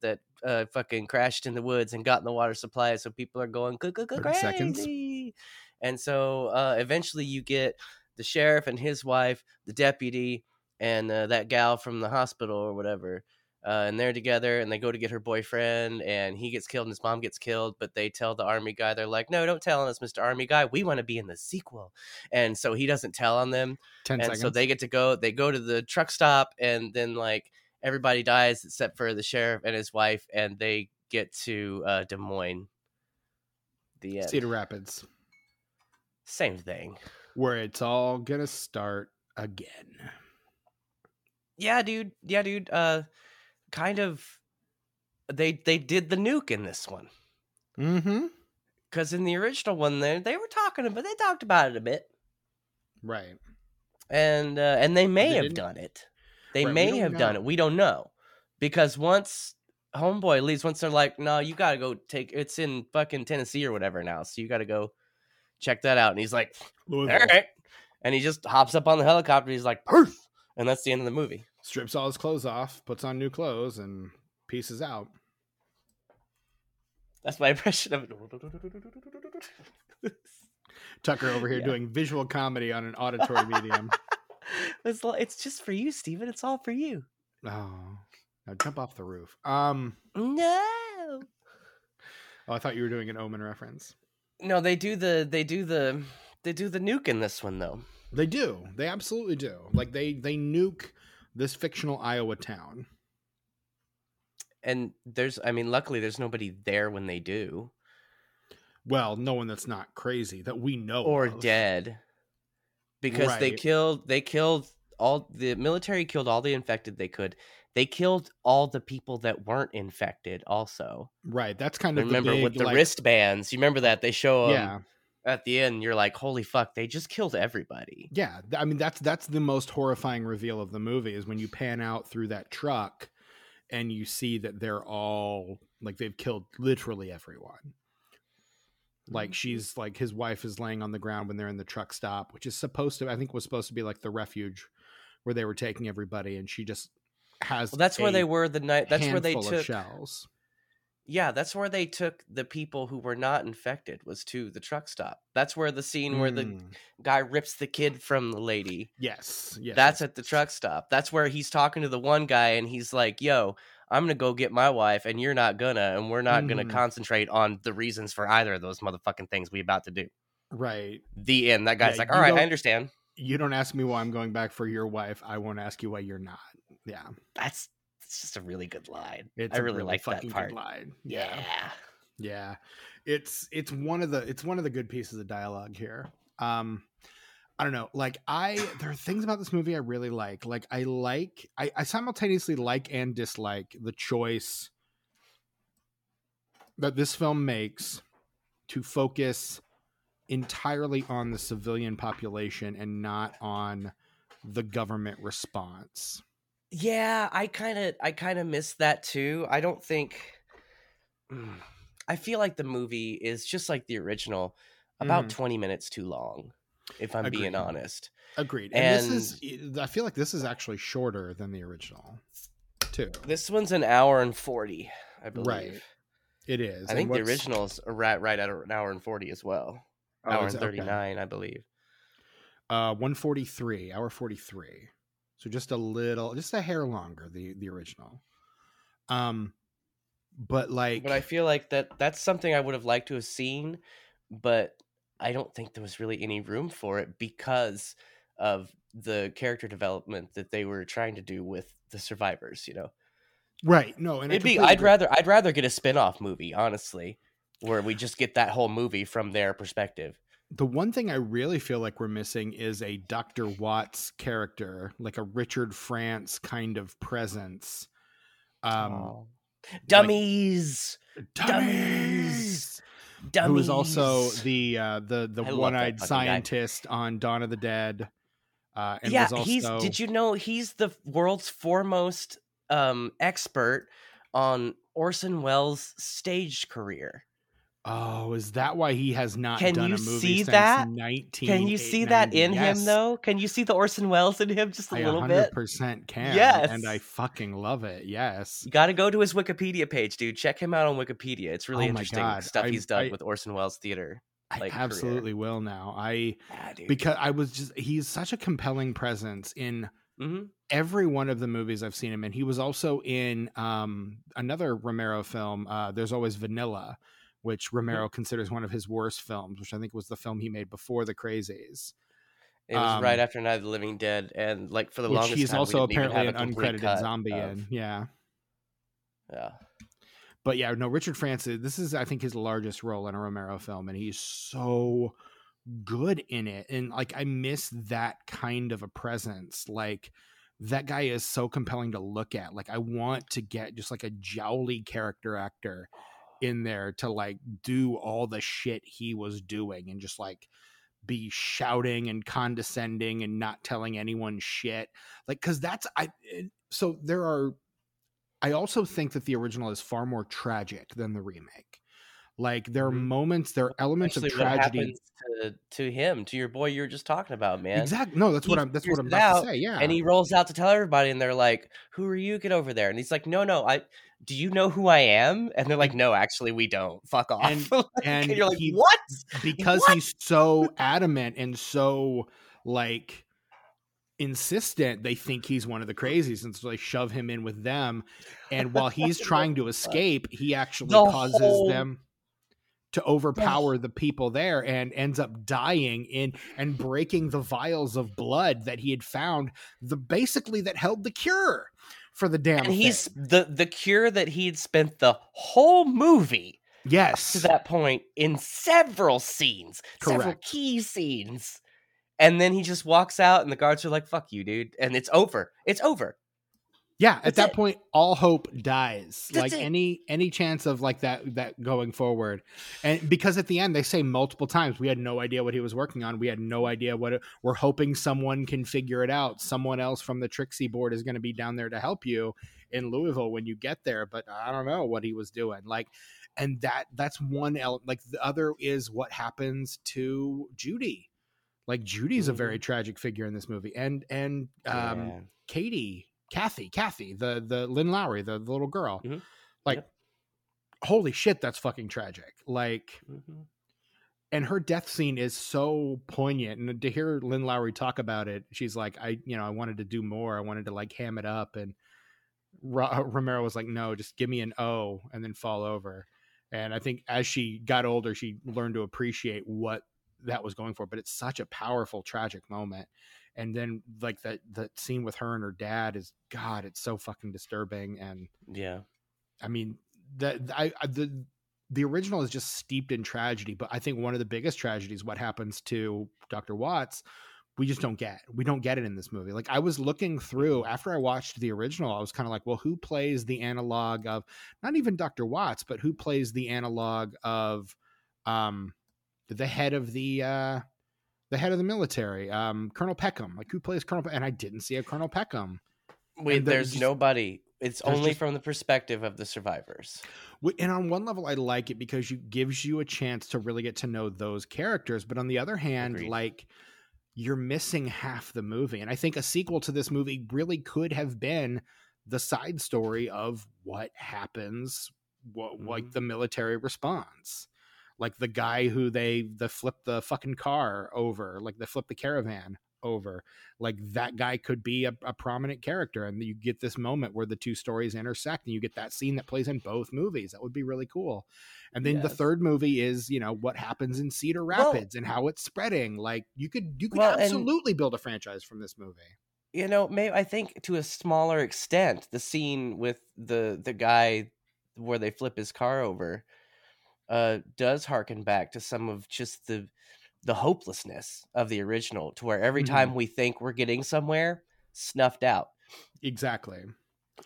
that uh, fucking crashed in the woods and got in the water supply. So people are going good, good, good, 30 seconds. crazy. And so uh, eventually you get the sheriff and his wife, the deputy, and uh, that gal from the hospital or whatever. Uh, and they're together and they go to get her boyfriend and he gets killed and his mom gets killed but they tell the army guy they're like no don't tell on us mr army guy. We want to be in the sequel. And so he doesn't tell on them 10 and seconds. so they get to go they go to the truck stop and then like everybody dies except for the sheriff and his wife and they get to uh des moines. The end. Cedar Rapids, same thing. Where it's all going to start again. yeah dude. Yeah dude. Uh kind of they they did the nuke in this one Mm hmm. because in the original one they they were talking about they talked about it a bit Right. and uh, and they may They have didn't? done it. They Right, may have done it. We don't know because once Homeboy leaves, once they're like, "No, you got to go take it's in fucking Tennessee or whatever now, so you got to go check that out." And he's like, "All Louisville right," and he just hops up on the helicopter. He's like, "Perf," and that's the end of the movie. Strips all his clothes off, puts on new clothes, and pieces out. That's my impression of it. Tucker over here Yeah. doing visual comedy on an auditory medium. it's, it's just for you, Stephen. It's all for you. Oh, now jump off the roof. Um, No. oh, I thought you were doing an Omen reference. No, they do the they do the they do the nuke in this one though. They do. They absolutely do. Like they they nuke this fictional Iowa town. And there's I mean, luckily there's nobody there when they do. Well, no one that's not crazy that we know Or of. dead. Because they killed they killed all the military killed all the infected they could. They killed all the people that weren't infected also. Right. That's kind of remember the big, with the like- wristbands. You remember that they show 'em Yeah. At the end. You're like, holy fuck! They just killed everybody. Yeah, I mean that's that's the most horrifying reveal of the movie is when you pan out through that truck and you see that they're all like they've killed literally everyone. Like mm-hmm. she's like his wife is laying on the ground when they're in the truck stop, which is supposed to I think was supposed to be like the refuge where they were taking everybody and she just has Well, that's where they were the night. That's where they took. of shells. Yeah, that's where they took the people who were not infected. Was to the truck stop. That's where the scene where the Mm, guy rips the kid from the lady. yes, yes. that's at the truck stop. That's where he's talking to the one guy and he's like, "Yo, I'm gonna go get my wife, and you're not gonna, and we're not gonna Mhm. concentrate on the reasons for either of those motherfucking things we about to do." Right. The end. That guy's Yeah, like, "All right, I understand." You don't ask me why I'm going back for your wife. I won't ask you why you're not. Yeah. That's it's just a really good line. It's I a really, like that part. good line. Yeah. Yeah. Yeah. It's it's one of the it's one of the good pieces of dialogue here. Um I don't know. Like I there are things about this movie I really like. Like I like I, I simultaneously like and dislike the choice that this film makes to focus entirely on the civilian population and not on the government response. Yeah, I kind of I kind of miss that too. I don't think Mm. I feel like the movie is just like the original, about Mhm. 20 minutes too long, if I'm being honest. Agreed. And, this is I feel like this is actually shorter than the original too. This one's an hour and 40, I believe. Right. It is. I And think the original's right right at an hour and 40 as well. oh, hour and it? Okay. 39, I believe. Uh 143, hour 43. So just a little just a hair longer the the original. Um but like But I feel like that that's something I would have liked to have seen, but I don't think there was really any room for it because of the character development that they were trying to do with the survivors, you know. right, no, and It'd be I'd agree. rather I'd rather get a spin-off movie, honestly, where we just get that whole movie from their perspective. The one thing I really feel like we're missing is a Dr. Watts character, like a Richard France kind of presence. Um Aw. dummies, dummies. dummies. who is also the uh, the the that one-eyed fucking guy. scientist on Dawn of the Dead. Uh, and yeah, was also, he's. Did you know he's the world's foremost um, expert on Orson Welles' stage career? Oh, is that why he has not Can done you a movie see since that? 19? Can you see that in him though? Can you see the Orson Welles in him just a I little bit? 100% can. Yes. and I fucking love it. Yes. You got to go to his Wikipedia page, dude. Check him out on Wikipedia. It's really Oh interesting God, stuff I- he's done I- with Orson Welles theater. I like, career. absolutely will now. I Yeah, because I was just he's such a compelling presence in hmm every one of the movies I've seen him in. He was also in um, another Romero film. Uh, There's always Vanilla, which Mm-hmm. Romero considers one of his worst films, which I think was the film he made before The Crazies. It was right Um, after Night of the Living Dead, and like for the which longest he's time, also apparently an uncredited cut zombie of- in. Yeah. Yeah. But yeah, no, Richard Francis, this is, I think, his largest role in a Romero film, and he's so good in it. And like, I miss that kind of a presence. Like, that guy is so compelling to look at. Like, I want to get just like a jowly character actor in there to like do all the shit he was doing and just like be shouting and condescending and not telling anyone shit. Like, cause that's, I, eh, so there are, I also think that the original is far more tragic than the remake. Like there are Mhm. moments, there are elements Actually, of what tragedy. happens to, to him, to your boy you were just talking about, man. Exactly. No, that's He what I'm. That's what I'm about out, to say. Yeah. And he rolls out to tell everybody, and they're like, "Who are you? Get over there!" And he's like, "No, no, I. Do you know who I am?" And they're like, "No, actually, we don't. Fuck off." And- Like, and you're like, he- "What?" because What? he's so adamant and so like insistent they think he's one of the crazies and so they shove him in with them and while he's trying to escape he actually The causes whole- them to overpower the people there and ends up dying in and breaking the vials of blood that he had found the basically that held the cure for the damn And he's the the cure that he'd spent the whole movie yes to that point in several scenes, several key scenes. And then he just walks out, and the guards are like, "Fuck you, dude!" And it's over. It's over. Yeah, at that it. point, all hope dies. That's like it. any any chance of like that that going forward, and because at the end they say multiple times, we had no idea what he was working on. We had no idea what it, we're hoping someone can figure it out. Someone else from the Trixie board is going to be down there to help you in Louisville when you get there. But I don't know what he was doing. Like, and that that's one element. Like the other is what happens to Judy. Like Judy's a Mhm. very tragic figure in this movie, and and um. Yeah. Katie, Kathy, Kathy, the the Lynn Lowry, the, the little girl. Mhm. Like, Yep. holy shit, that's fucking tragic. Like, Mhm. and her death scene is so poignant. And to hear Lynn Lowry talk about it, she's like, I, you know, I wanted to do more. I wanted to like ham it up. And Ra- Romero was like, no, just give me an O and then fall over. And I think as she got older, she learned to appreciate what that was going for. But it's such a powerful, tragic moment. And then like that that scene with her and her dad is God, it's so fucking disturbing. And Yeah. I mean, that I, I the the original is just steeped in tragedy, but I think one of the biggest tragedies, what happens to Dr. Watts, we just don't get. We don't get it in this movie. Like I was looking through after I watched the original, I was kind of like, well, who plays the analog of not even Dr. Watts, but who plays the analog of um the head of the uh the head of the military, um, Colonel Peckem. Like who plays Colonel Pe- and I didn't see a Colonel Peckem. Wait, And there's just- nobody. It's only just- from the perspective of the survivors. And on one level, I like it because it gives you a chance to really get to know those characters. But on the other hand, Agreed. like you're missing half the movie. And I think a sequel to this movie really could have been the side story of what happens, what like Mhm. the military response. Like the guy who they the flip the fucking car over, like they flip the caravan over. Like that guy could be a, a prominent character, and you get this moment where the two stories intersect, and you get that scene that plays in both movies. That would be really cool. And then the third movie is, you know, what happens in Cedar Well- Rapids and how it's spreading. Like you could you could Well, and- absolutely build a franchise from this movie. you know maybe i think to a smaller extent the scene with the the guy where they flip his car over uh does harken back to some of just the the hopelessness of the original to where every Mhm. time we think we're getting somewhere snuffed out Exactly.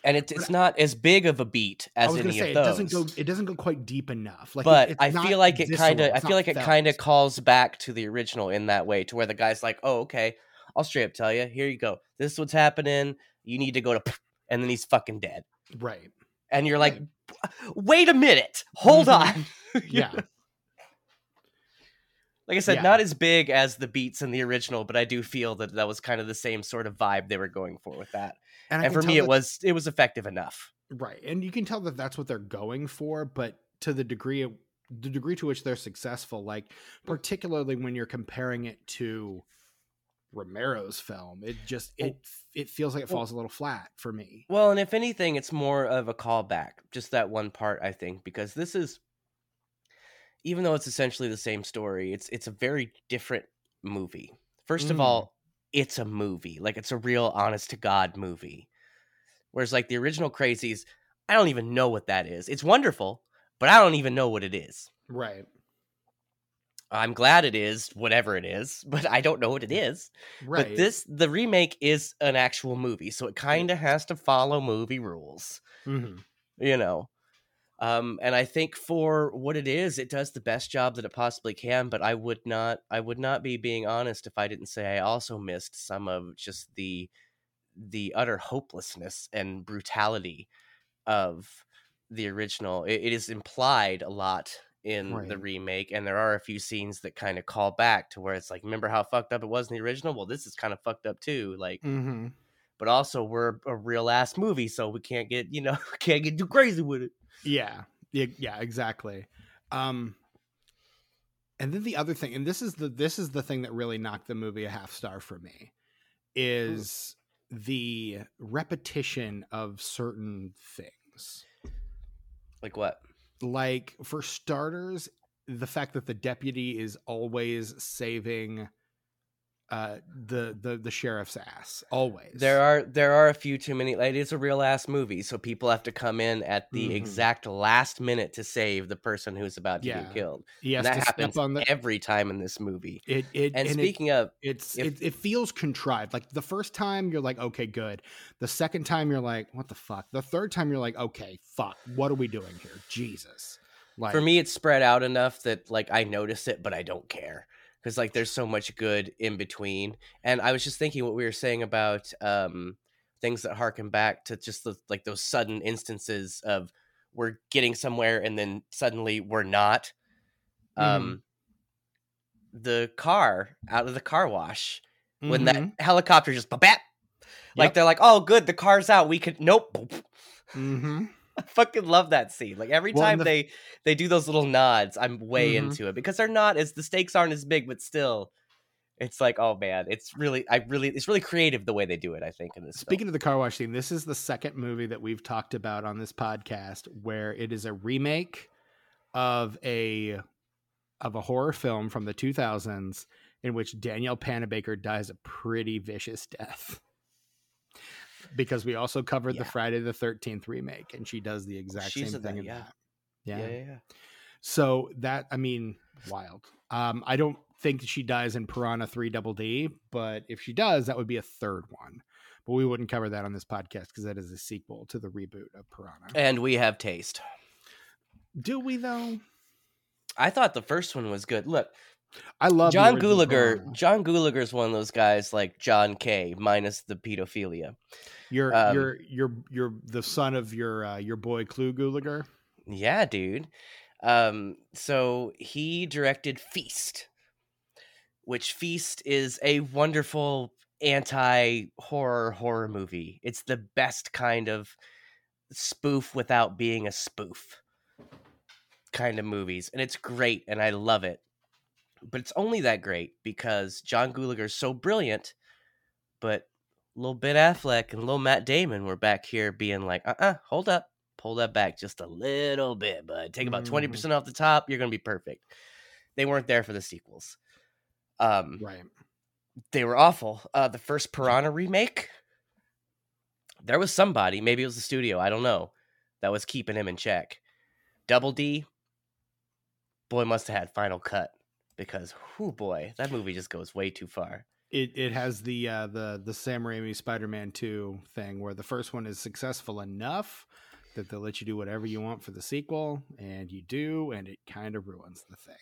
and it's it's not as big of a beat I as any say of it doesn't go it doesn't go quite deep enough. Like, it- but it's I feel like it kind of I feel like it kind of calls back to the original in that way, to where the guy's like, "Oh, okay, I'll straight up tell you. Here you go. This is what's happening. You need to go to," and then he's fucking dead. right. and you're like, wait a minute, hold Mhm. on. Yeah. Like I said, Yeah. not as big as the beats in the original, but I do feel that that was kind of the same sort of vibe they were going for with that. And, And for me, tell it was it was effective enough. right and you can tell that that's what they're going for but to the degree of the degree to which they're successful like particularly when you're comparing it to romero's film it just it it feels like it falls a little flat for me Well, and if anything, it's more of a callback, just that one part, I think, because this is, even though it's essentially the same story, it's it's a very different movie. First of Mm. all, it's a movie, like it's a real honest to god movie. Whereas, like the original Crazies, I don't even know what that is. It's wonderful, but I don't even know what it is. right I'm glad it is whatever it is, but I don't know what it is. right But this, the remake is an actual movie, so it kind of has to follow movie rules. Mhm. you know um and i think for what it is it does the best job that it possibly can but i would not i would not be being honest if i didn't say i also missed some of just the the utter hopelessness and brutality of the original it, it is implied a lot in the remake, and there are a few scenes that kind of call back to where it's like, remember how fucked up it was in the original? Well, this is kind of fucked up too. Like, Mm-hmm. but also we're a real ass movie, so we can't get you know can't get too crazy with it. Yeah. Yeah, yeah, exactly. Um and then the other thing, and this is the this is the thing that really knocked the movie a half star for me, is the repetition of certain things. Like what? Like for starters, the fact that the deputy is always saving uh the the the sheriff's ass always There are there are a few too many. Like, it's a real ass movie, so people have to come in at the Mhm. exact last minute to save the person who's about to Yeah. get killed. And that to happens the every time in this movie. it, it And, it- speaking of, it's If- it, it feels contrived like the first time you're like okay good the second time you're like what the fuck the third time you're like okay fuck what are we doing here jesus like for me, it's spread out enough that like I notice it, but I don't care because like there's so much good in between. And I was just thinking what we were saying about um things that harken back to just the, like those sudden instances of we're getting somewhere and then suddenly we're not. Um, the car out of the car wash when that Mhm, helicopter just bat like they're like, oh, good, the car's out. We could nope. mhm. I fucking love that scene. Like every Well, time the- they they do those little nods, I'm way Mhm. into it because they're not as the stakes aren't as big, but still, it's like, oh man, it's really, I really, it's really creative the way they do it. I think in this. speaking of the car wash scene this is the second movie that we've talked about on this podcast where it is a remake of a of a horror film from the 2000s in which Danielle Panabaker dies a pretty vicious death. Because we also covered the Friday the 13th remake and she does the exact She's same thing yeah. that. Yeah. yeah, yeah, yeah. So that I mean, wild. Um I don't think she dies in Piranha 3 Double D, but if she does, that would be a third one. But we wouldn't cover that on this podcast because that is a sequel to the reboot of Piranha. And we have taste. Do we though? I thought the first one was good. Look, I love John Gulager. John Gulager is one of those guys like John K. minus the pedophilia. You're um, you're you're you're the son of your uh, your boy Clu Gulager. Yeah, dude. Um, so he directed Feast, which Feast is a wonderful anti-horror horror movie. It's the best kind of spoof without being a spoof kind of movies, and it's great, and I love it. But it's only that great because John Gulager's so brilliant, but little Ben Affleck and little Matt Damon were back here being like, uh-uh, hold up pull that back just a little bit, bud. Take about twenty Mhm. percent off the top. You're gonna be perfect. They weren't there for the sequels. Um, Right. they were awful. Uh, the first Piranha remake, there was somebody, maybe it was the studio, I don't know, that was keeping him in check. Double D, boy, must have had Final Cut because, whoo, boy, that movie just goes way too far. It it has the uh, the the Sam Raimi Spider Man Two thing where the first one is successful enough that they'll let you do whatever you want for the sequel, and you do, and it kind of ruins the thing.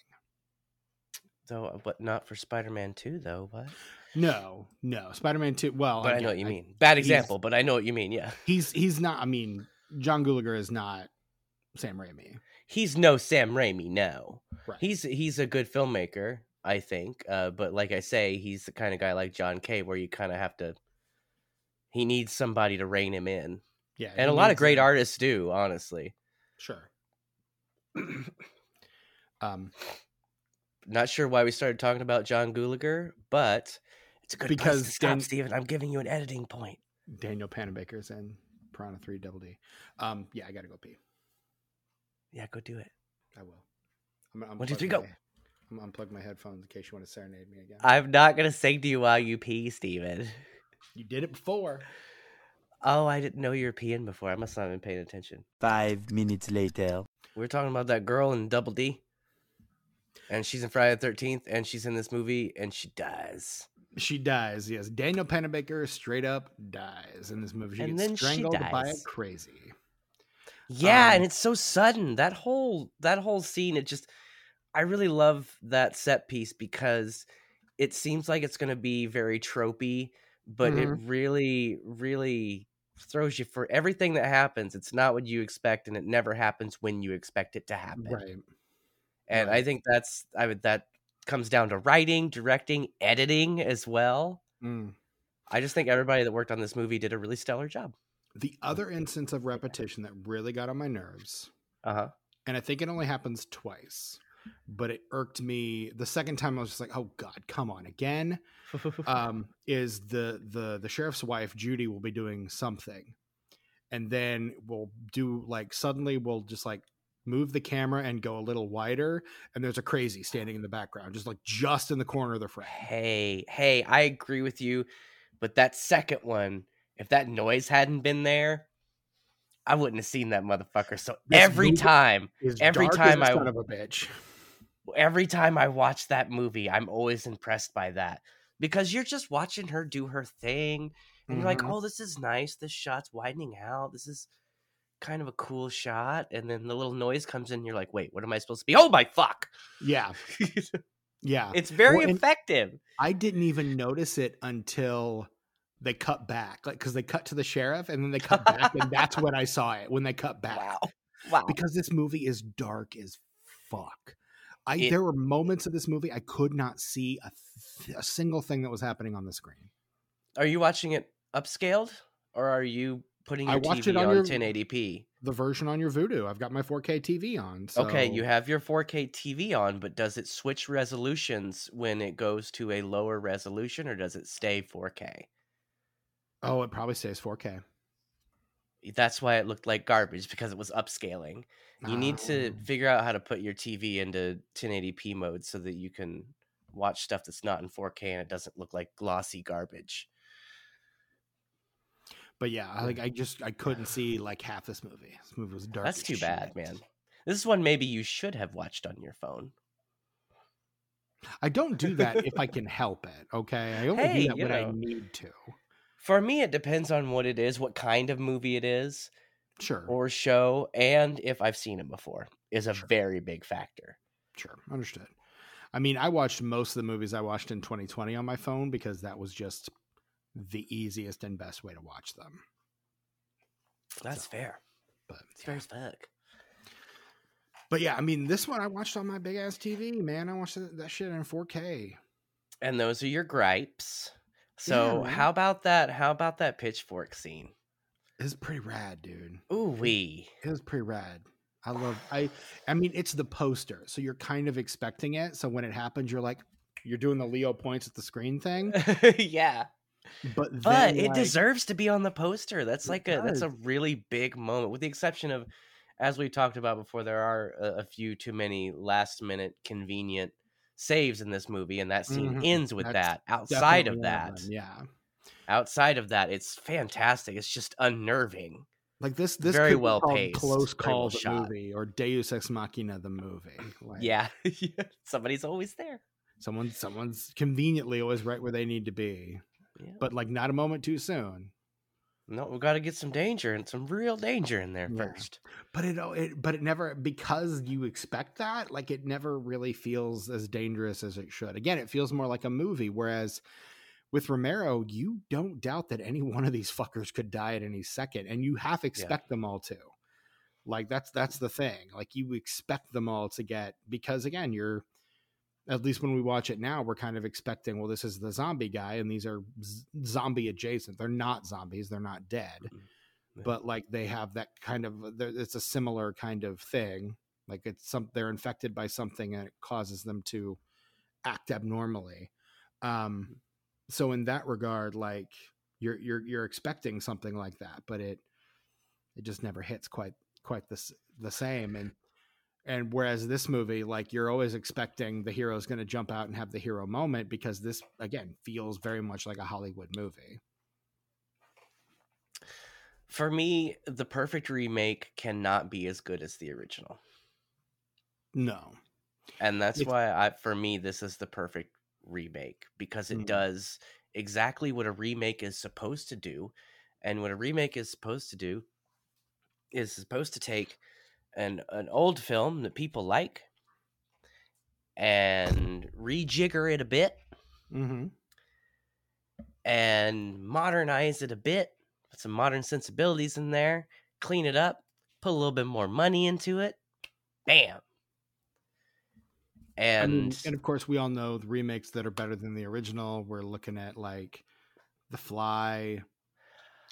Though, but not for Spider-Man Two, though. What? No, no, Spider Man Two. Well, But I again, know what you mean. Bad example, but I know what you mean. Yeah. He's he's not. I mean, John Gulager is not Sam Raimi. he's no Sam Raimi. No, Right. he's he's a good filmmaker, I think. Uh, but like I say, he's the kind of guy like John K., where you kind of have to. He needs somebody to rein him in, yeah, and a lot of great artists do. Honestly, Sure. um, not sure why we started talking about John Gulager, but it's a good because Because place to stop, Dan- Stephen. I'm giving you an editing point. Danielle Panabaker's in Piranha Three Double D. Um, yeah, I gotta go pee. Yeah, go do it. I will. I'm, gonna One, two, unplug go. My- I'm gonna unplug my headphones in case you want to serenade me again. I'm not gonna sing to you while you pee, Stephen. you did it before. Oh, I didn't know you were peeing before. I must not have been paying attention. Five minutes later. We are talking about that girl in Double D. And she's in Friday the Thirteenth, and she's in this movie, and she dies. She dies. Yes, Danielle Panabaker straight up dies in this movie. She And gets then she strangled by a crazy. Yeah, Um, and it's so sudden. That whole that whole scene, it just I really love that set piece because it seems like it's gonna be very tropey, but it really, really throws you for everything that happens. It's not what you expect, and it never happens when you expect it to happen. Right. and I think that's I would that comes down to writing, directing, editing as well. Mm. I just think everybody that worked on this movie did a really stellar job. The other instance of repetition that really got on my nerves, Uh huh. and I think it only happens twice, but it irked me the second time. I was just like, "Oh God, come on again!" um, is the the the sheriff's wife Judy will be doing something, and then we'll do like suddenly we'll just like move the camera and go a little wider, and there's a crazy standing in the background, just like just in the corner of the frame. hey, hey, I agree with you, but that second one, if that noise hadn't been there, I wouldn't have seen that motherfucker. So This every time, Every time i son of a bitch. Every time I watch that movie, I'm always impressed by that because you're just watching her do her thing, and you're like, Mhm. oh, this is nice. This shot's widening out. This is kind of a cool shot. And then the little noise comes in. You're like, wait, what am I supposed to be? Oh my fuck! yeah, yeah. it's very Well, effective. I didn't even notice it until they cut back, like because they cut to the sheriff and then they cut back, and that's when I saw it when they cut back. Wow, wow. Because this movie is dark as fuck. I It- there were moments of this movie I could not see a, th- a single thing that was happening on the screen. Are you watching it upscaled or are you putting I your watched TV it on on, your- 1080p? The version on your Vudu, I've got my 4K TV on. So Okay, you have your 4K TV on, but does it switch resolutions when it goes to a lower resolution or does it stay 4K? Oh, it probably stays 4K. That's why it looked like garbage because it was upscaling. You need to Oh. figure out how to put your TV into 1080p mode so that you can watch stuff that's not in 4K and it doesn't look like glossy garbage. But yeah, I like I mm. just I couldn't see like half this movie. This movie was dark. That's too bad, man. This is one maybe you should have watched on your phone. I don't do that if I can help it. Okay, I only Hey, do that when I need to. For me, it depends on what it is, what kind of movie it is, Sure, or show, and if I've seen it before is a Sure. very big factor. sure, understood. I mean, I watched most of the movies I watched in 2020 on my phone because that was just the easiest and best way to watch them. That's So, fair. But It's fair as fuck. but yeah, I mean, this one I watched on my big ass TV. Man, I watched that, that shit in 4K. And those are your gripes. So man. how about that? How about that pitchfork scene? It's pretty rad, dude. Ooh wee. It was pretty rad. I love. I. I mean, it's the poster, so you're kind of expecting it. So when it happens, you're like, you're doing the Leo points at the screen thing. yeah. But then, But it like- deserves to be on the poster. That's It like a that's a really big moment, with the exception of, as we talked about before, there are a, a few too many last minute convenient saves in this movie, and that scene Mhm. ends with That's that. Outside of that, yeah. outside of that, it's fantastic. It's just unnerving. Like this, this Very well paced, Close Call the shot. movie or Deus Ex Machina the movie. Like, yeah, somebody's always there. someone, someone's conveniently always right where they need to be, Yeah. but like not a moment too soon. No, we got to get some danger and some real danger in there Yeah. first. But it, it, but it never because you expect that. Like it never really feels as dangerous as it should. Again, it feels more like a movie. Whereas with Romero, you don't doubt that any one of these fuckers could die at any second, and you half expect them all to. Like that's that's the thing. Like you expect them all to get because again, you're at least when we watch it now, we're kind of expecting. Well, this is the zombie guy, and these are z- zombie adjacent. They're not zombies. They're not dead mm-hmm. Yeah. but like they have that kind of uh, it's a similar kind of thing like it's some they're infected by something and it causes them to act abnormally um mm-hmm. so in that regard like you're you're you're expecting something like that but it it just never hits quite quite the the same and and whereas this movie like you're always expecting the hero is going to jump out and have the hero moment because this again feels very much like a hollywood movie For me, the perfect remake cannot be as good as the original. no and that's It's- why I, for me, this is the perfect remake because it Mm. does exactly what a remake is supposed to do, and what a remake is supposed to do is supposed to take an an old film that people like and rejigger it a bit mm-hmm. and modernize it a bit, put some modern sensibilities in there, clean it up, put a little bit more money into it. Bam. I mean, and and of course, we all know the remakes that are better than the original. We're looking at like The Fly,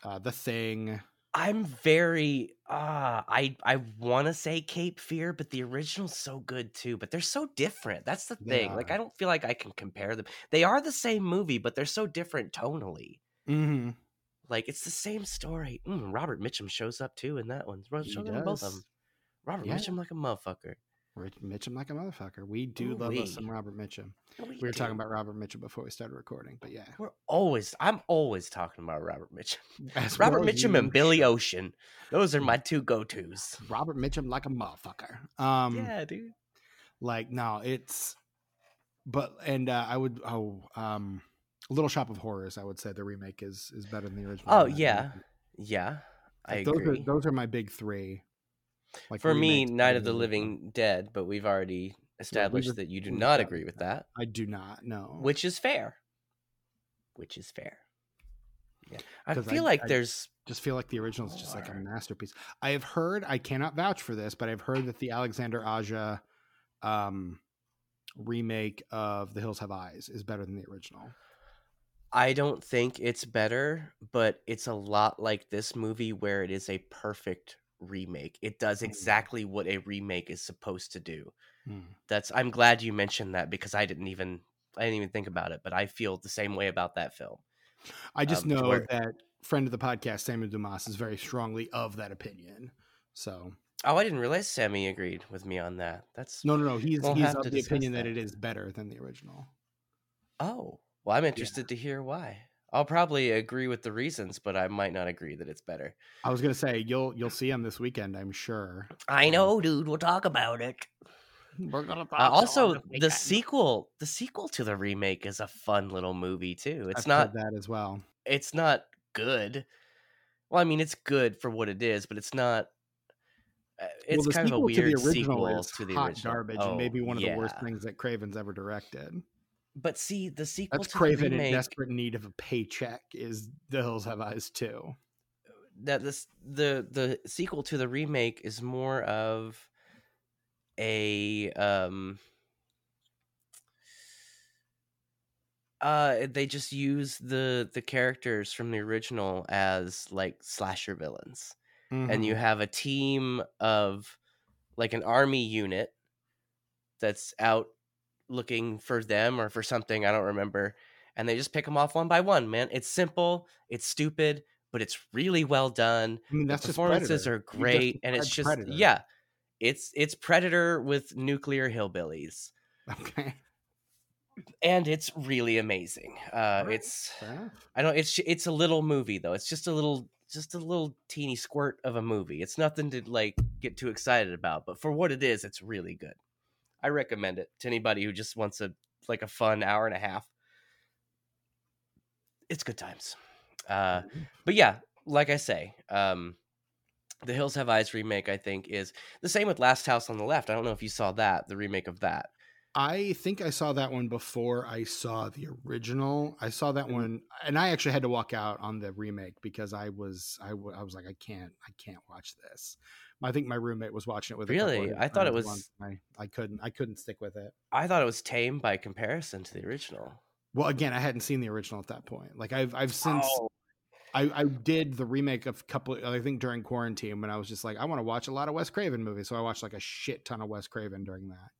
uh, The Thing. I'm very uh I I want to say Cape Fear, but the original's so good too. But they're so different. That's the thing. Like. I don't feel like I can compare them. They are the same movie, but they're so different tonally. Mm-hmm. Like it's the same story. Mm, Robert Mitchum shows up too in that one. He Shows up in both of does. them. Robert Yeah. Mitchum like a motherfucker. Rich Mitchum like a motherfucker. We do love us some Robert Mitchum. We We were talking about Robert Mitchum before we started recording, but yeah, We're always. I'm always talking about Robert Mitchum. As Robert well Mitchum and Billy. Ocean. Those are my two go tos. Robert Mitchum like a motherfucker. Um, yeah, dude. like no, it's but and uh, I would oh um, Little Shop of Horrors. I would say the remake is is better than the original. Oh yeah, movie. yeah. I those agree. are those are my big three. Like For me, Night of the. Living Dead, but we've already established just- that you do not agree with that. I do not know. which is fair. Which is fair. Yeah, I- feel like I- there's just feel like the original is just like a masterpiece. I have heard, I cannot vouch for this, but I've heard that the Alexander Aja um, remake of The Hills Have Eyes is better than the original. I don't think it's better, but it's a lot like this movie where it is a perfect remake. It does Mm. exactly what a remake is supposed to do. Hmm. That's I'm glad you mentioned that because I didn't even I didn't even think about it, but I feel the same way about that film. I just Um, know where- that friend of the podcast, Samuel Dumas, is very strongly of that opinion. So Oh, I didn't realize Sammy agreed with me on that. That's no, no, no. He's We'll he's of the opinion that. that. it is better than the original. Oh, well, I'm interested to hear why. I'll probably agree with the reasons, but I might not agree that it's better. I was gonna say you'll you'll see him this weekend, I'm sure. I know, dude. We'll talk about it. We're gonna Uh, also, the sequel, the sequel to the remake is a fun little movie too. It's I've not, that as well. it's not good. Well, I mean, it's good for what it is, but it's not. uh, It's well, kind of a sequel to weird the original sequel is to the hot original. garbage Oh, and maybe one of the worst things that Craven's ever directed. But see, the sequel That's to Craven remake, in desperate need of a paycheck. Is The Hills Have Eyes too? that this the the sequel to the remake is more of a um uh they just use the the characters from the original as like slasher villains and you Mhm. have a team of like an army unit that's out looking for them or for something i don't remember and they just pick them off one by one man it's simple it's stupid but it's really well done I mean, that's just performances are great and it's just Predator. yeah it's it's predator with nuclear hillbillies Okay. and it's really amazing uh Alright. it's i don't it's it's a little movie though it's just a little just a little teeny squirt of a movie it's nothing to like get too excited about but for what it is it's really good i recommend it to anybody who just wants a like a fun hour and a half it's good times uh but yeah like i say um the hills have eyes remake i think is the same with last house on the left i don't know if you saw that the remake of that I think I saw that one before I saw the original. I saw that Mhm. one, and I actually had to walk out on the remake because I was I, w- I was like I can't I can't watch this. I think my roommate was watching it with. a Really? I thought it was- I, I couldn't I couldn't stick with it. i thought it was tame by comparison to the original Well, again, I hadn't seen the original at that point. Like I've I've since Oh. I, I did the remake of a couple. I think during quarantine when I was just like I want to watch a lot of Wes Craven movies, so I watched like a shit ton of Wes Craven during that.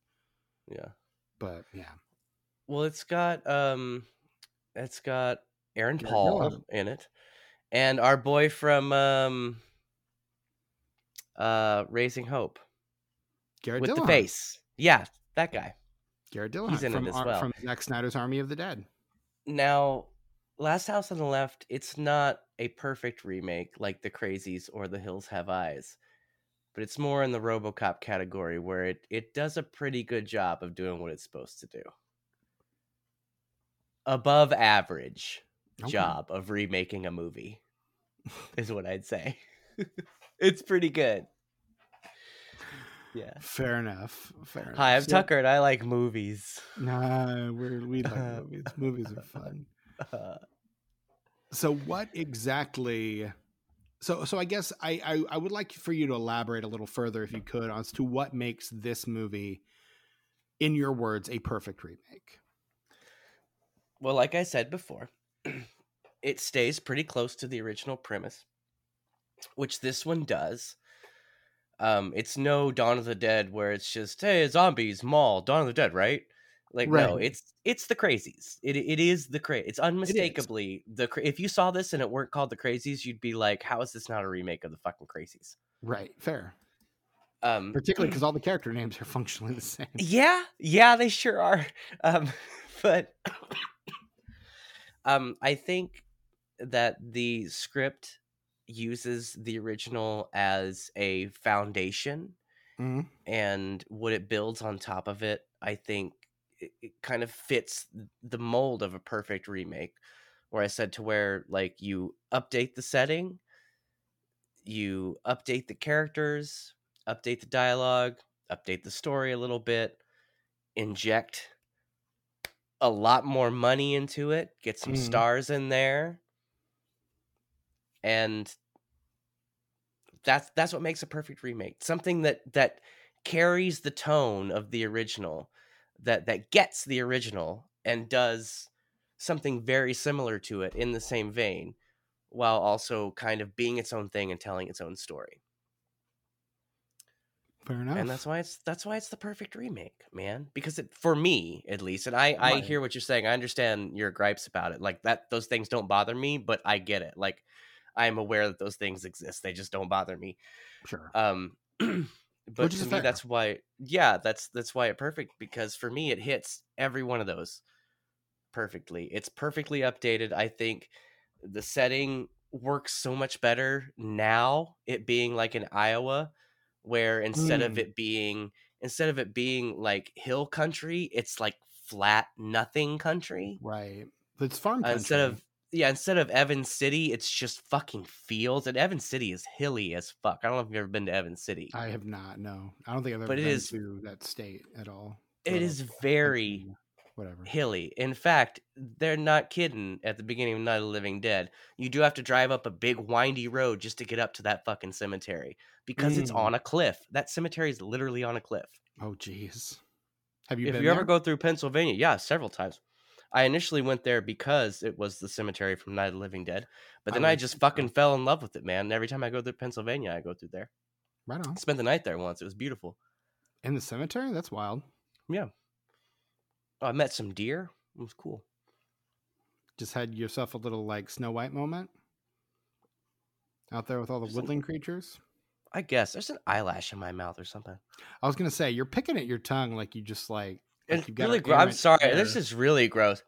yeah But yeah, Well, it's got um, it's got Aaron Paul in it, and our boy from um, uh, Raising Hope Garrett with the face. Yeah, that guy. Garrett Dillahunt He's in it from, as well. from Zack Snyder's Army of the Dead. Now, Last House on the Left, it's not a perfect remake like The Crazies or The Hills Have Eyes, but it's more in the RoboCop category where it it does a pretty good job of doing what it's supposed to do. Above average Okay. job of remaking a movie is what I'd say. it's pretty good. Yeah. Fair enough. Fair enough. Hi, I'm So- Tucker and I like movies. Nah, we're, we like movies. Movies are fun. So, what exactly? So, so I guess I, I I would like for you to elaborate a little further, if you could, as to what makes this movie in your words, a perfect remake? Well, like I said before, it stays pretty close to the original premise, which this one does. Um, it's no Dawn of the Dead where it's just hey zombies, mall, Dawn of the Dead, right? Like no, it's it's the crazies. It it is the cra. It's unmistakably the. Cra- If you saw this and it weren't called the crazies, you'd be like, how is this not a remake of the fucking crazies? Right, fair. Um, Particularly because all the character names are functionally the same. Yeah, yeah, they sure are. Um, but um, I think that the script uses the original as a foundation, Mhm. and what it builds on top of it, I think, it, it kind of fits the mold of a perfect remake. Where I said to where like you update the setting, you update the characters, update the dialogue, update the story a little bit, inject a lot more money into it, get some Mhm. stars in there, and that's that's what makes a perfect remake. Something that that carries the tone of the original, that that gets the original and does something very similar to it in the same vein, while also kind of being its own thing and telling its own story. Fair enough. and that's why it's that's why it's the perfect remake man because it for me at least and i i hear what you're saying i understand your gripes about it like that those things don't bother me but i get it like i am aware that those things exist they just don't bother me sure. um but to me fair. that's why yeah that's that's why it perfect because for me it hits every one of those perfectly it's perfectly updated i think the setting works so much better now it being like in iowa where instead of Mm. it being instead of it being like hill country it's like flat nothing country right. It's farm uh, country. instead of yeah instead of evans city it's just fucking fields and evans city is hilly as fuck i don't know if you've ever been to evans city I have not. No, I don't think I've ever But it been is- to that state at all. it is very whatever. hilly. In fact, they're not kidding at the beginning of Night of the Living Dead. You do have to drive up a big windy road just to get up to that fucking cemetery because it's Mm. on a cliff. That cemetery is literally on a cliff. Oh, jeez. Have you if you ever go through Pennsylvania, yeah, several times. I initially went there because it was the cemetery from Night of the Living Dead, but then I, would just fucking fell in love with it, man. And every time I go through Pennsylvania, I go through there. right on Spent the night there once. It was beautiful. in the cemetery. That's wild. Oh, I met some deer. It was cool. Just had yourself a little like Snow White moment out there with all the There's an- woodland creatures. I guess there's an eyelash in my mouth or something. I was gonna say you're picking at your tongue like you just like. Like It's really gross. I'm sorry. hair. This is really gross.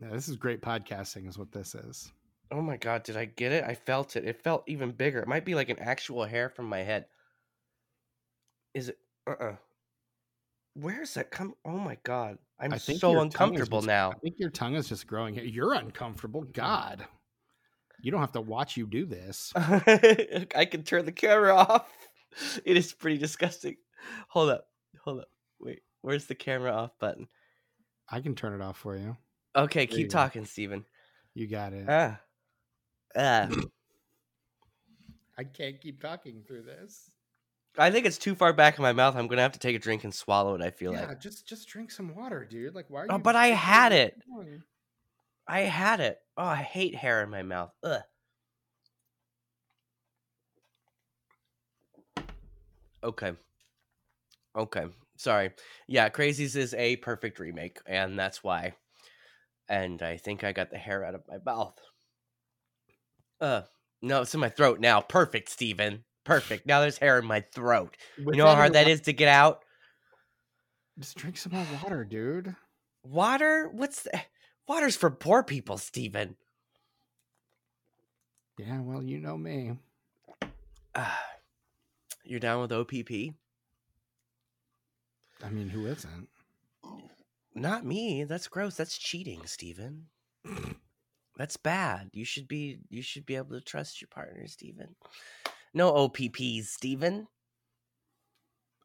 Yeah, this is great podcasting, is what this is. Oh my god, did I get it? I felt it. It felt even bigger. It might be like an actual hair from my head. Is it? Uh uh Where is that come? Oh my god, I'm so uncomfortable just- now. I think your tongue is just growing. here. You're uncomfortable. God, you don't have to watch you do this. I can turn the camera off. It is pretty disgusting. Hold up, hold up. Wait, where's the camera off button? I can turn it off for you. Okay, There you keep go. talking, Stephen. You got it. Ah, ah. I can't keep talking through this. I think it's too far back in my mouth. I'm gonna have to take a drink and swallow it. I feel yeah, like just just drink some water, dude. Like, why are Oh, but I had it. tongue? I had it. Oh, I hate hair in my mouth. Ugh. Okay. Okay. Sorry. Yeah, Crazies is a perfect remake, and that's why. And I think I got the hair out of my mouth. Uh, no, it's in my throat now. Perfect, Stephen. Perfect. Now there's hair in my throat. With You know how hard that is to get out? Just drink some more water, dude. Water? What's the... Water's for poor people, Stephen. Yeah, well, you know me. Ah. You're down with OPP? I mean, who isn't? Not me. That's gross. That's cheating, Stephen. That's bad. You should be you should be able to trust your partner, Stephen. No OPPs, Stephen.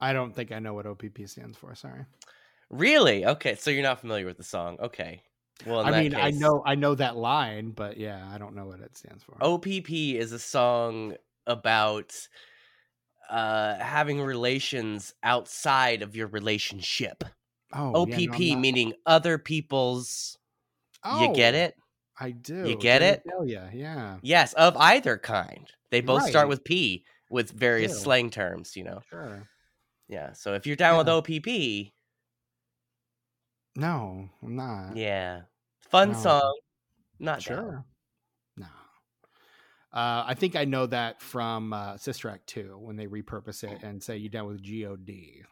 I don't think I know what OPP stands for. Sorry. Really? Okay, so you're not familiar with the song. Okay. Well, in I mean, I know I know that line, but yeah, I don't know what it stands for. OPP is a song about uh having relations outside of your relationship. Oh, yeah, no, OPP meaning other people's. Oh, You get Oh, it? I do. You get it? Yeah, yeah. Yes, of either kind. They both start with P with various slang terms, you know. Sure. Yeah. So if you're down with OPP, No, I'm not. yeah. Fun No. song. Not. Sure. No. Uh, I think I know that from uh, Sister Act 2 when they repurpose it and say you're down with God.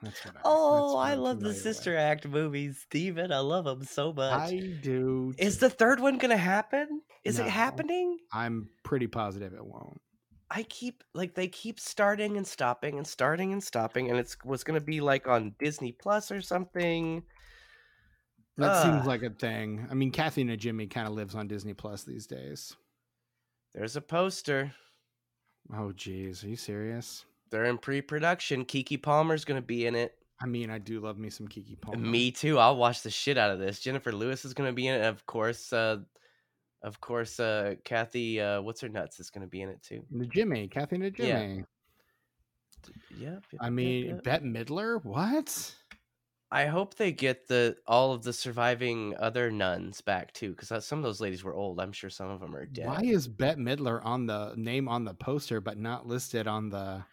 That's what I Oh, what I love the familiar with. Sister Act movies, Stephen. I love them so much. I do. Is the third one gonna happen? Is No. it happening? I'm pretty positive it won't. I keep like they keep starting and stopping and starting and stopping, and it's was gonna be like on Disney Plus or something. That seems like a thing. I mean, Kathy Najimy kind of lives on Disney Plus these days. There's a poster. Oh, geez. Are you serious? They're in pre-production. Keke Palmer's gonna be in it. I mean, I do love me some Keke Palmer. Me too. I'll watch the shit out of this. Jennifer Lewis is gonna be in it. Of course, uh, of course, uh, Kathy. Uh, what's her nuts is gonna be in it too. The Jimmy, Kathy and the Yeah. Yep. yep, I mean, yep. Bette Midler? What? I hope they get the all of the surviving other nuns back too, because some of those ladies were old. I'm sure some of them are dead. Why is Bette Midler on the name on the poster but not listed on the?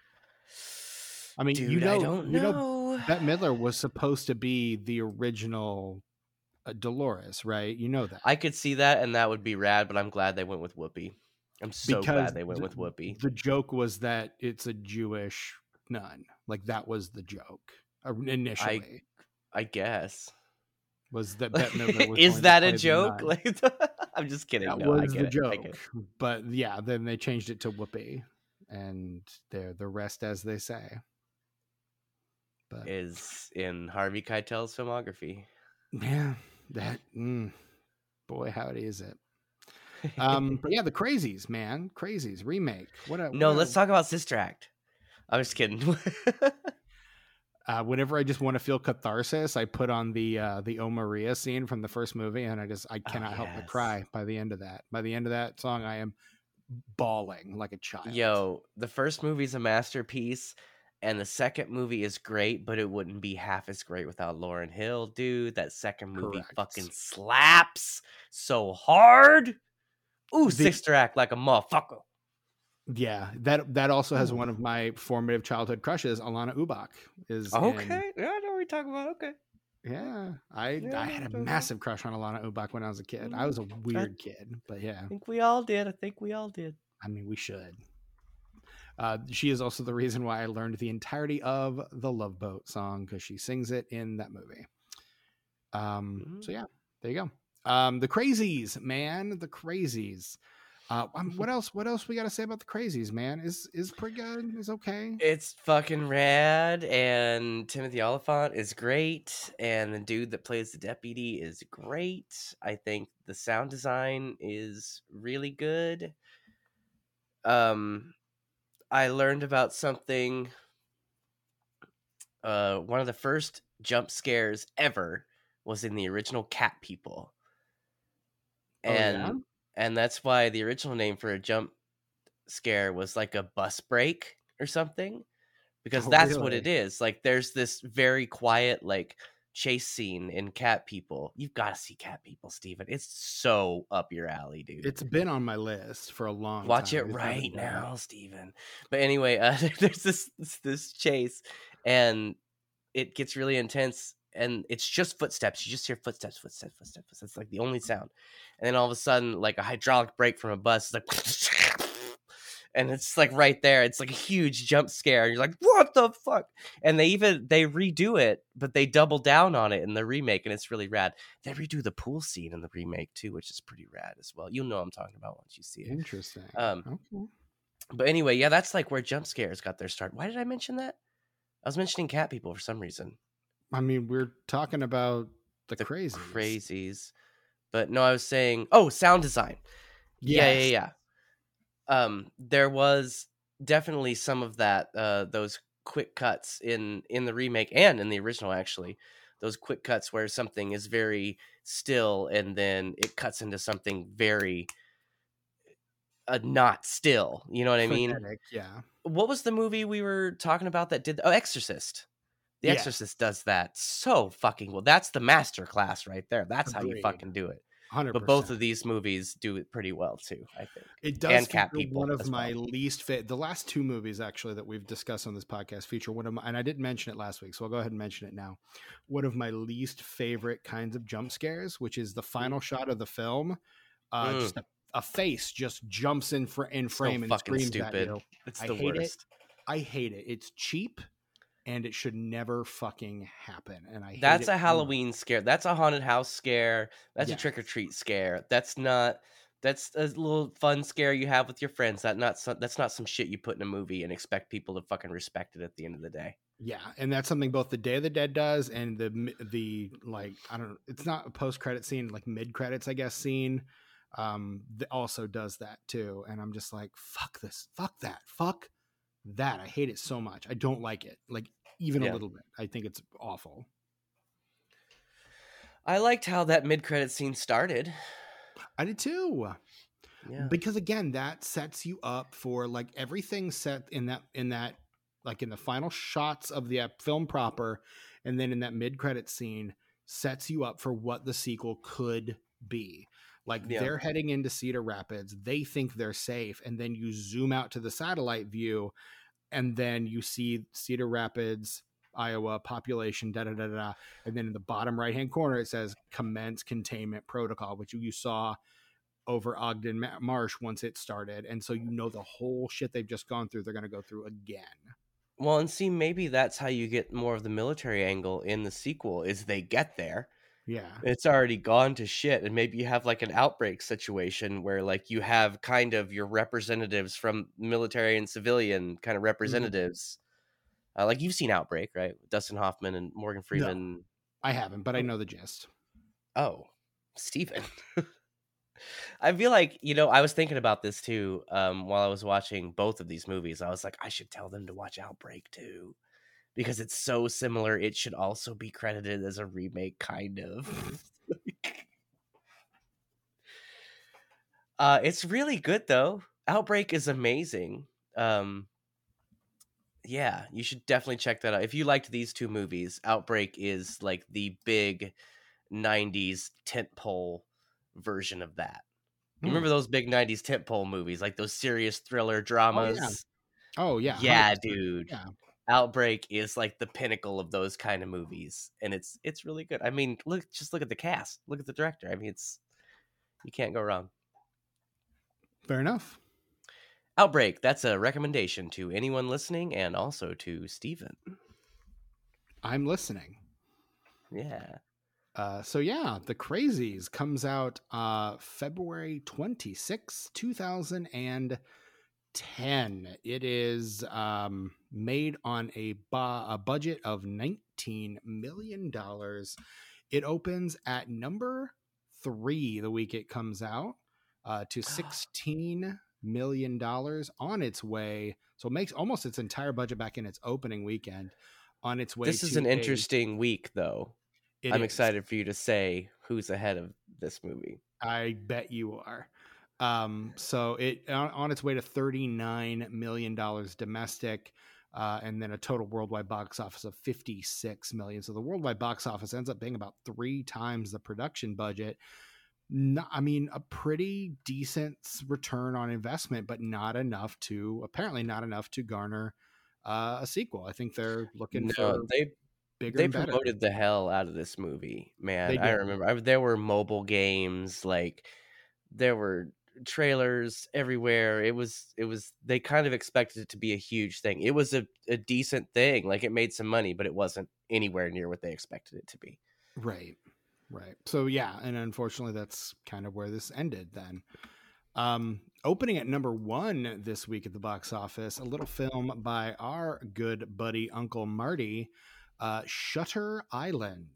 I mean, you Dude, know, I don't you know, know. Bette Midler was supposed to be the original uh, Dolores, right? You know that. I could see that, and that would be rad. But I'm glad they went with Whoopi. I'm so Because glad they went the- with Whoopi. the joke was that it's a Jewish nun. Like that was the joke initially. I guess. was that Bette Midler was is that a joke? Like, I'm just kidding. that no, I was get the it. joke. I. But yeah, then they changed it to Whoopi, and they're the rest as they say. But Is in Harvey Keitel's filmography. yeah, that mm, boy, howdy is it? Um, but yeah, the Crazies, man, Crazies remake. What a no, what let's talk about Sister Act. I'm just kidding. Uh, whenever I just want to feel catharsis, I put on the uh, the O Maria scene from the first movie, and I just I cannot help but cry by the end of that. By the end of that song, I am bawling like a child. Yo, the first movie's a masterpiece, and the second movie is great, but it wouldn't be half as great without Lauryn Hill, dude. That second movie Correct. fucking slaps so hard. Ooh, The- Sister Act like a motherfucker. Yeah, that that also has one of my formative childhood crushes. Alanna Ubach is in- Okay, yeah, I know what you're talking about. Okay. yeah, I Yeah, I had a massive crush on Alanna Ubach when I was a kid. I was a weird kid, but yeah, I think we all did. I think we all did. I mean, we should. Uh, she is also the reason why I learned the entirety of the Love Boat song because she sings it in that movie. Um, so Mhm. yeah, there you go. Um, the Crazies, man, the Crazies. Uh, what else? What else we got to say about the Crazies, man? Is is pretty good? Is okay? It's fucking rad, and Timothy Olyphant is great, and the dude that plays the deputy is great. I think the sound design is really good. Um, I learned about something. Uh, one of the first jump scares ever was in the original Cat People, Oh, yeah? And that's why the original name for a jump scare was like a bus brake or something because Oh, that's what it is like there's this very quiet like chase scene in cat people you've got to see cat people stephen it's so up your alley dude It's been on my list for a long. watch time. it I just right now stephen but anyway uh, there's this- this chase and it gets really intense and it's just footsteps you just hear footsteps footsteps footsteps footsteps. it's like the only sound and then all of a sudden like a hydraulic brake from a bus is like and it's like right there it's like a huge jump scare and you're like what the fuck and they even they redo it but they double down on it in the remake and it's really rad they redo the pool scene in the remake too which is pretty rad as well you'll know what i'm talking about once you see it Interesting. um okay. but anyway, yeah, that's like where jump scares got their start. Why did I mention that? I was mentioning cat people for some reason. I mean, we're talking about the, The crazies. Crazies. But no, I was saying, oh, sound design. Yeah, yeah, yeah. Um, there was definitely some of that, uh, those quick cuts in in the remake and in the original actually. Those quick cuts where something is very still and then it cuts into something very uh, not still. You know what I mean? Frenetic, Yeah. what was the movie we were talking about that did? Oh, Exorcist. The Yeah. Exorcist does that so fucking well. That's the master class right there. That's how you fucking do it. Hundred. But both of these movies do it pretty well too. I think. It does and cat people one of my well. least fit. The last two movies actually that we've discussed on this podcast feature one of my, and I didn't mention it last week, so I'll go ahead and mention it now. One of my least favorite kinds of jump scares, which is the final shot of the film. Uh, Mm. Just a, a face just jumps in fr- in So frame and fucking screams at stupid. you. It's I the hate it. worst. I hate it. It's cheap, and it should never fucking happen. And I That's a. Halloween scare. That's a haunted house scare. That's Yes. a trick or treat scare. That's not. That's a little fun scare you have with your friends. That not. Some, that's not some shit you put in a movie and expect people to fucking respect it at the end of the day. Yeah, and that's something both the Day of the Dead does and the the like I don't know, it's not a post credit scene, like mid credits, I guess scene. Um, also does that too, and I'm just like, fuck this, fuck that, fuck that. I hate it so much. I don't like it, like even Yeah. a little bit. I think it's awful. I liked how that mid credit scene started. I did too. Yeah. because again that sets you up for like everything set in that in that like in the final shots of the uh, film proper and then in that mid-credit scene sets you up for what the sequel could be like Yeah. they're heading into cedar rapids they think they're safe and then you zoom out to the satellite view and then you see cedar rapids iowa population da da da da and then in the bottom right hand corner it says commence containment protocol which you saw over Ogden Marsh once it started. And so you know the whole shit they've just gone through, they're going to go through again. Well, and see, maybe that's how you get more of the military angle in the sequel. Is they get there, Yeah. it's already gone to shit, and maybe you have like an outbreak situation where like you have kind of your representatives from military and civilian kind of representatives. Uh, like you've seen Outbreak, right? Dustin Hoffman and Morgan Freeman. I haven't, but I know the gist. Oh, Stephen. I feel like, you know, I was thinking about this too um, while I was watching both of these movies. I was like, I should tell them to watch Outbreak too. Because it's so similar. It should also be credited as a remake, kind of. uh, it's really good, though. Outbreak is amazing. Um, yeah, you should definitely check that out. If you liked these two movies, Outbreak is like the big 90s tentpole version of that. Hmm. remember those big 90s tentpole movies, like those serious thriller dramas? Oh, yeah. yeah, 100%. dude. Yeah. Outbreak is like the pinnacle of those kind of movies, and it's it's really good. I mean, look, just look at the cast, look at the director. I mean, it's you can't go wrong. Fair enough. Outbreak. That's a recommendation to anyone listening, and also to Stephen. I'm listening. Yeah. Uh, so yeah, The Crazies comes out uh, February 26, 2010. It is um, made on a, bu- a budget of $19 million. It opens at number three the week it comes out uh, to $16 million on its way. So it makes almost its entire budget back in its opening weekend on its way This is an a- interesting week, though. it I'm is. excited for you to say who's ahead of this movie. I bet you are. Um, so it on, on its way to thirty nine million dollars domestic, uh, and then a total worldwide box office of fifty six million. So the worldwide box office ends up being about three times the production budget. Not, I mean, a pretty decent return on investment, but not enough to apparently not enough to garner uh, a sequel. I think they're looking No, for they bigger. they and better. the hell out of this movie, man. I remember I, there were mobile games, like there were trailers everywhere. It was it was they kind of expected it to be a huge thing. It was a, a decent thing, like it made some money, but it wasn't anywhere near what they expected it to be. Right. Right. So yeah, and unfortunately that's kind of where this ended then. Um opening at number 1 this week at the box office, a little film by our good buddy Uncle Marty, uh Shutter Island.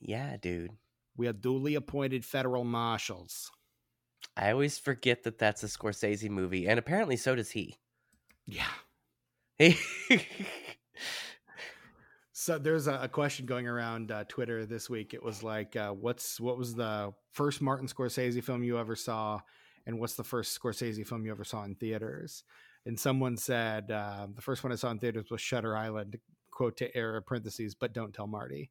Yeah, dude. We have duly appointed federal marshals. I always forget that that's a Scorsese movie, and apparently so does he. Yeah. So there's a, a question going around uh, Twitter this week. It was like, uh, "What's what was the first Martin Scorsese film you ever saw, and what's the first Scorsese film you ever saw in theaters?" and someone said uh, the first one I saw in theaters was Shutter Island, quote to error parentheses, but don't tell Marty,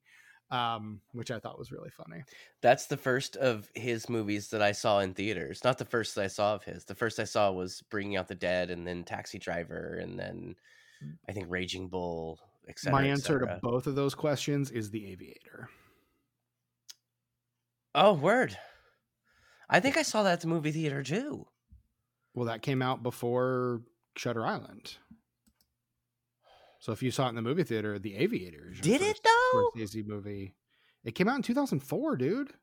um, which I thought was really funny. That's the first of his movies that I saw in theaters. Not the first that I saw of his. The first I saw was Bringing Out the Dead, and then Taxi Driver, and then I think Raging Bull. Et cetera, My answer to both of those questions is The Aviator. Oh, word! I think I saw that at the movie theater too. Well, that came out before Shutter Island. So if you saw it in the movie theater, The Aviator Did it though? Scorsese movie. It came out in 2004, dude.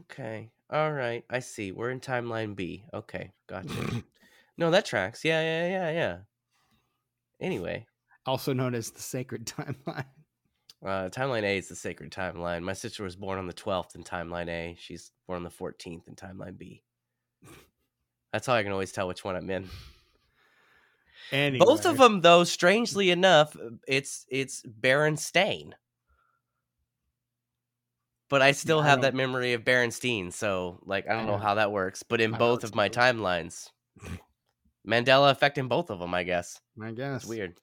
Okay. All right. I see. We're in timeline B. Okay. Gotcha. no, that tracks. Yeah, yeah, yeah, yeah. Anyway, also known as the Sacred Timeline. uh, timeline A is the sacred timeline. My sister was born on the 12th in timeline A. She's born on the 14th in timeline B. That's how I can always tell which one I'm in. Anyway, Both of them, though, strangely enough, it's it's Berenstain. But I still I have don't- that memory of Berenstein, so like I don't know how that works. But in I both of my know. timelines, Mandela effect in both of them, I guess. I guess It's weird.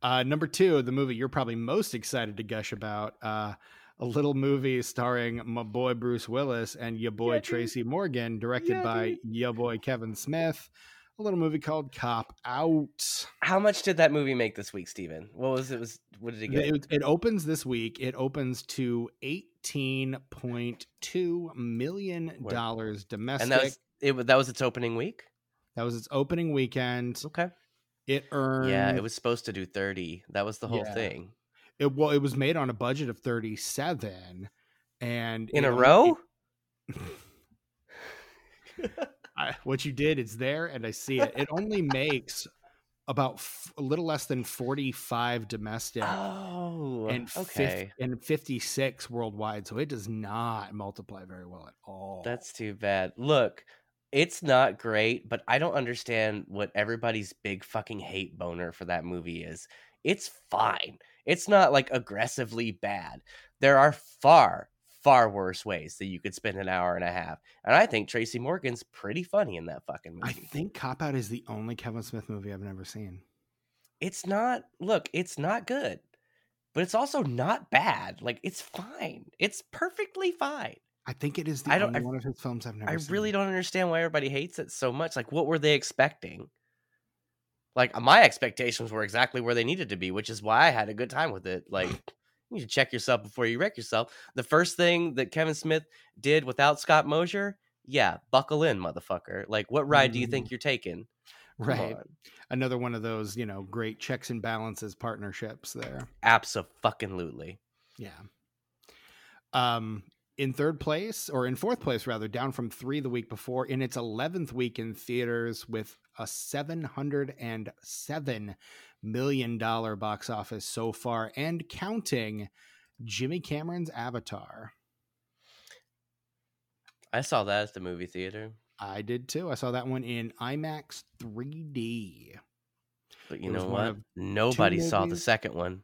Uh, number two, the movie you're probably most excited to gush about. Uh, a little movie starring my boy Bruce Willis and your boy Yeah, dude. Tracy Morgan, directed Yeah, by dude. your boy Kevin Smith. A little movie called Cop Out. How much did that movie make this week, Stephen? What was it? Was what did it get? It, it opens this week. It opens to eighteen point two million dollars domestic. and that was it. That was its opening week. that was its opening weekend. Okay. It earned Yeah, it was supposed to do thirty. That was the whole Yeah. thing. it well it was made on a budget of 37 and In it a row. I, what you did is there and i see it it only makes about f- a little less than 45 domestic Oh, and, okay. and 56 worldwide so it does not multiply very well at all That's too bad. Look, it's not great, but I don't understand what everybody's big fucking hate boner for that movie is. It's fine. It's not like aggressively bad. There are far, far worse ways that you could spend an hour and a half. And I think Tracy Morgan's pretty funny in that fucking movie. i think cop out is the only kevin smith movie i've never seen it's not look, it's not good. But it's also not bad. Like it's fine. It's perfectly fine. i think it is the I don't- only I- one of his films i've never I seen really don't understand why everybody hates it so much. Like, what were they expecting? Like, my expectations were exactly where they needed to be, which is why I had a good time with it. Like, you to check yourself before you wreck yourself. The first thing that Kevin Smith did without Scott Mosier, yeah, buckle in, motherfucker. Like, what ride do you think you're taking? Right on. another one of those you know great checks and balances partnerships there Absolutely. Yeah. Um, in third place, or in fourth place rather, down from three the week before, in its eleventh week in theaters with a seven hundred and seven million dollar box office so far, and counting. Jimmy Cameron's Avatar. I saw that at the movie theater, I did too. I saw that one in IMAX 3D. but you know what? Nobody saw the second one.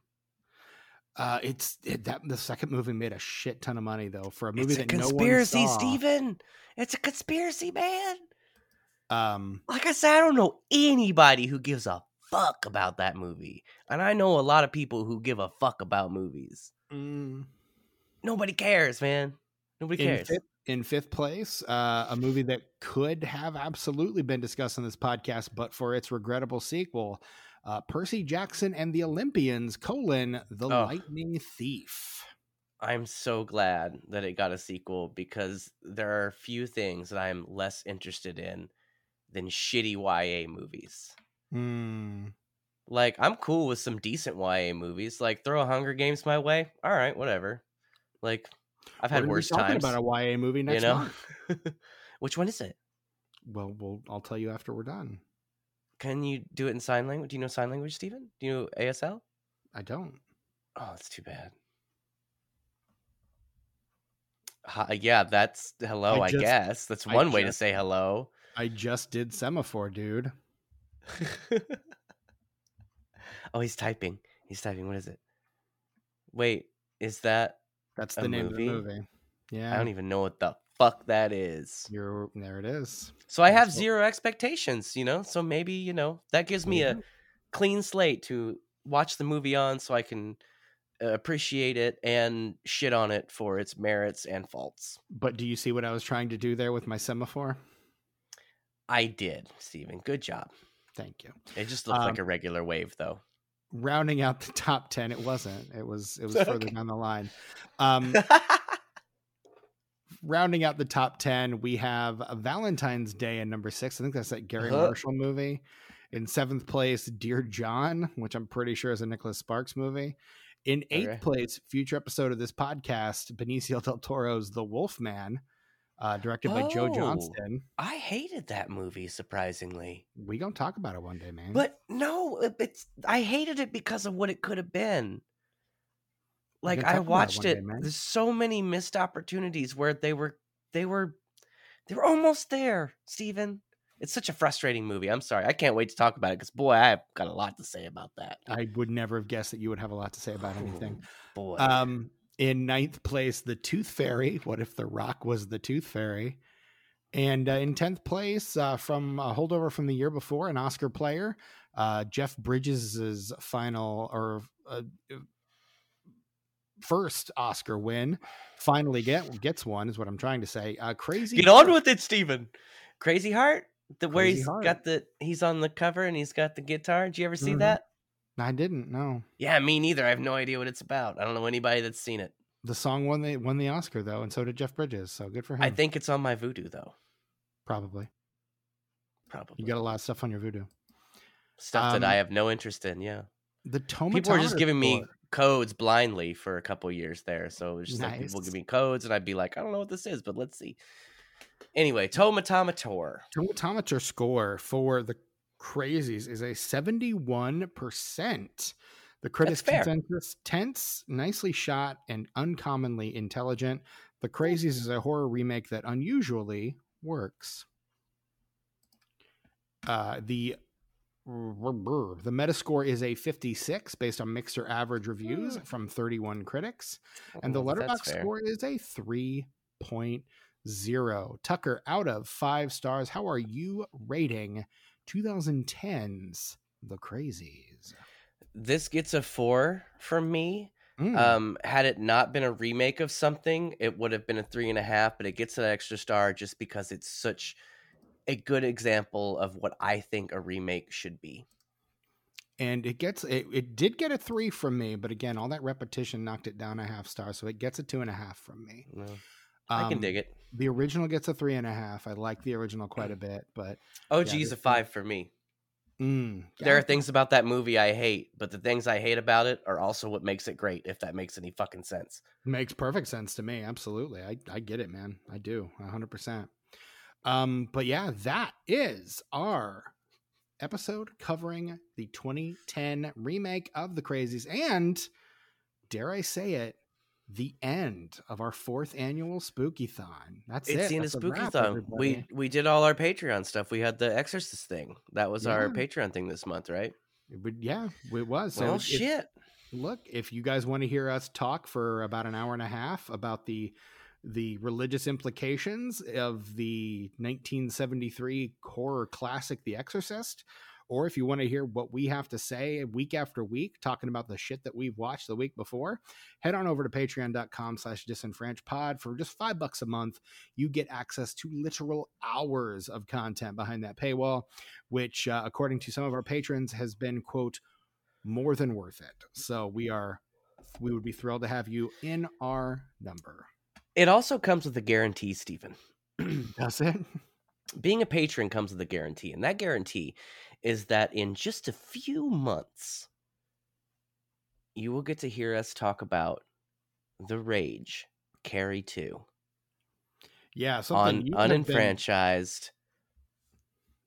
Uh, it's it, that the second movie made a shit ton of money though for a movie It's a that no one saw It's a conspiracy, saw. Stephen. It's a conspiracy, man. Um, like I said, I don't know anybody who gives a fuck about that movie. And I know a lot of people who give a fuck about movies. mm, Nobody cares, man. Nobody in cares. fifth, in fifth place, uh, a movie that could have absolutely been discussed on this podcast, but for its regrettable sequel, uh, Percy Jackson and the Olympians: colon the Oh. Lightning Thief. I'm so glad that it got a sequel because there are few things that I'm less interested in than shitty YA movies. Hmm. Like, I'm cool with some decent YA movies. Like, throw a Hunger Games my way. All right, whatever. Like, I've had worse talking times. about a YA movie next you know? month. Which one is it? Well, well, I'll tell you after we're done. Can you do it in sign language? Do you know sign language, Stephen? Do you know ASL? I don't. Oh, that's too bad. Hi, yeah, that's hello, I I, guess. That's I one way to say hello. I just did semaphore, dude. oh, he's typing. He's typing. What is it? Wait, is that That's the name movie? of the movie. Yeah. I don't even know what the fuck that is. You're there. It is. So I have That's what- zero expectations, you know. So maybe you know that gives me a clean slate to watch the movie on, so I can uh, appreciate it and shit on it for its merits and faults. But do you see what I was trying to do there with my semaphore? I did, Stephen. Good job. Thank you. It just looked like Um, a regular wave, though. Rounding out the top ten, it wasn't. It was. It was further down the line. Um, rounding out the top 10 we have valentine's day in number six i think that's that garry Uh-huh. marshall movie in seventh place dear john which i'm pretty sure is a nicholas sparks movie in eighth Okay. place future episode of this podcast benicio del toro's the wolf man uh, directed by joe Oh. johnston I hated that movie, surprisingly. we gonna talk about it one day man But no, it's I hated it because of what it could have been. Like I about it watched day, it. There's so many missed opportunities where they were they were they were almost there, Stephen. It's such a frustrating movie. I'm sorry. I can't wait to talk about it because boy, I've got a lot to say about that. i would never have guessed that you would have a lot to say about anything Boy. Um, in ninth place, the Tooth Fairy. What if The Rock was the Tooth Fairy? And uh, in tenth place, uh, from a holdover from the year before, an Oscar player, uh, Jeff Bridges' final or uh, first Oscar win, finally get gets one is what I'm trying to say. Uh, crazy. Get on with it, Stephen. Crazy Heart? The where Crazy he's Heart. got the he's on the cover and he's got the guitar. Did you ever see Mhm. that? I didn't know Yeah, me neither. I have no idea what it's about. I don't know anybody that's seen it. the song won the won the Oscar though, and so did Jeff Bridges. So good for him. I think it's on my Vudu though. probably Probably. you got a lot of stuff on your Vudu. stuff that I um, have no interest in. Yeah, The tomatometer people were just giving me codes blindly for a couple years there. So it was just like people Nice. give me codes, and I'd be like, I don't know what this is, but let's see. Anyway, Tomatomator. Tomatometer score for the crazies is a 71%. The critics consensus tense, nicely shot, and uncommonly intelligent. The Crazies is a horror remake that unusually works. Uh, the the Metascore is a 56 based on mixer average reviews Hmm. from 31 critics and the Well, letterboxd score is a 3.0 tucker out of five stars how are you rating 2010's the crazies This gets a four from me. Mm, Um, had it not been a remake of something, it would have been a three and a half, but it gets an extra star just because it's such a good example of what I think a remake should be. and it gets it, it did get a three from me but again all that repetition knocked it down a half star so it gets a two and a half from me No, I can Um, dig it. the original gets a three and a half i like the original quite a bit but OG's this a five for me. mm, There are things about that movie I hate, but the things I hate about it are also what makes it great, if that makes any fucking sense. Makes perfect sense to me. Absolutely. I, I get it, man. I do. 100%. Um, but yeah, that is our episode covering the 2010 remake of The Crazies and, dare I say it, the end of our fourth annual Spooky-thon. That's It's it. the end of That's a wrap, We we did all our Patreon stuff. We had the Exorcist thing. That was our Patreon thing this month, right? Would- yeah, it was. So well, if- shit. look if you guys want to hear us talk for about an hour and a half about the the religious implications of the 1973 horror classic the exorcist or if you want to hear what we have to say week after week talking about the shit that we've watched the week before head on over to patreon.com slash disenfranchpod for just five bucks a month you get access to literal hours of content behind that paywall which uh, according to some of our patrons has been quote more than worth it. So we are we would be thrilled to have you in our number. It also comes with a guarantee, Stephen. That's it. Being a patron comes with a guarantee, and that guarantee is that in just a few months, you will get to hear us talk about The Rage, Carrie 2, Yeah, something on have been- unenfranchised,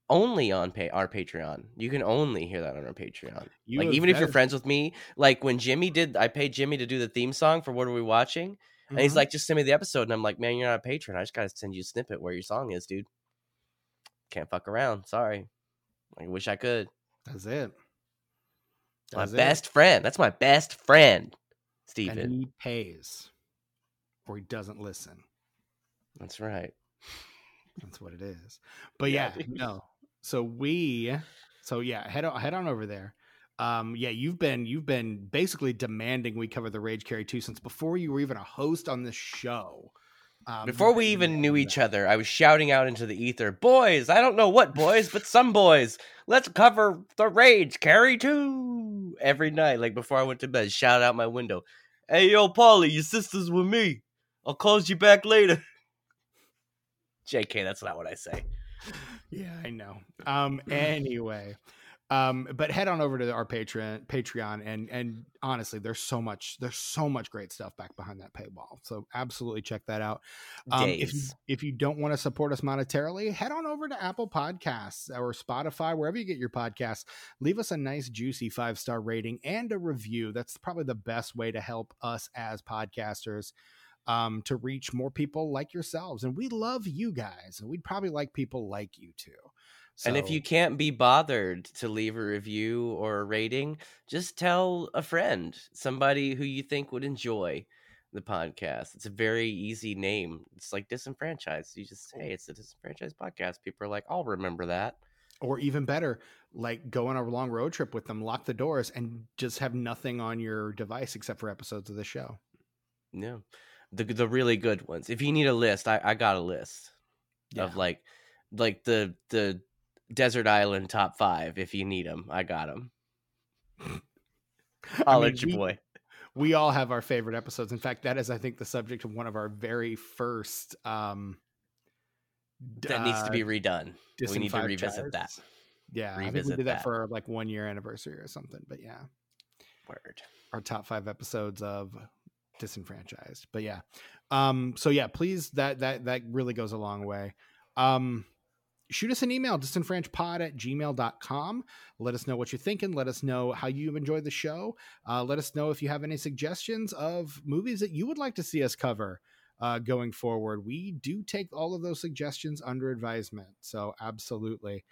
only on pay- our Patreon. You can only hear that on our Patreon. you like even if you're friends with me, like when Jimmy did, I paid Jimmy to do the theme song for What Are We Watching, and he's Mhm. like, "Just send me the episode," and I'm like, "Man, you're not a patron. I just gotta send you a snippet where your song is, dude. Can't fuck around. Sorry. I wish I could. That's it. My it. best friend. That's my best friend, and Stephen. he pays or he doesn't listen. That's right. That's what it is. But yeah, Yeah, no. So we, so yeah, head on, head on over there. Um, yeah, you've been you've been basically demanding we cover the Rage Carrie 2 since before you were even a host on this show. Um, Before we even knew each other, I was shouting out into the ether, "Boys, I don't know what boys, but some boys. Let's cover the Rage Carrie 2 every night like before I went to bed. Shout out my window. Hey yo, Paulie, your sister's with me. I'll call you back later. JK, that's not what I say. Yeah, I know. Um, anyway, um, but head on over to our Patreon, Patreon, and and honestly, there's so much, there's so much great stuff back behind that paywall. So absolutely check that out. Um, if you if you don't want to support us monetarily, head on over to Apple Podcasts or Spotify, wherever you get your podcasts. Leave us a nice, juicy five star rating and a review. That's probably the best way to help us as podcasters um, to reach more people like yourselves. And we love you guys, and we'd probably like people like you too. And if you can't be bothered to leave a review or a rating, just tell a friend, somebody who you think would enjoy the podcast. It's a very easy name. It's like disenfranchised. You just say it's a disenfranchised podcast. People are like, I'll remember that. or even better, like go on a long road trip with them, lock the doors, and just have nothing on your device except for episodes of the show. Yeah. The the really good ones. If you need a list, I, I got a list of like like the the desert island top five. If you need them, I got them. I'll let your we- boy. we all have our favorite episodes. In fact, that is, I think, the subject of one of our very first. Um, That needs to uh, be redone. We need to revisit that. Yeah, I think we Revisit did that, that. for like one year anniversary or something. But yeah, Word. our top five episodes of disenfranchised. But yeah, um, so yeah, please that that that really goes a long way. Um, shoot us an email disenfranchpod at gmail.com let us know what you're thinking. Let us know how you enjoyed the show. Uh, let us know if you have any suggestions of movies that you would like to see us cover uh, going forward. We do take all of those suggestions under advisement so absolutely.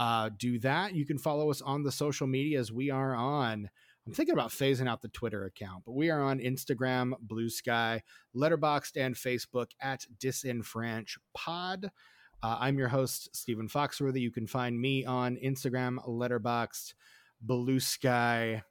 Uh, do that. You can follow us on the social medias. We are on i'm thinking about phasing out the twitter account but we are on instagram blue sky letterboxd and facebook at disenfranchpod uh, I'm your host, Stephen Foxworthy. You can find me on Instagram, Letterboxd, Blue Sky,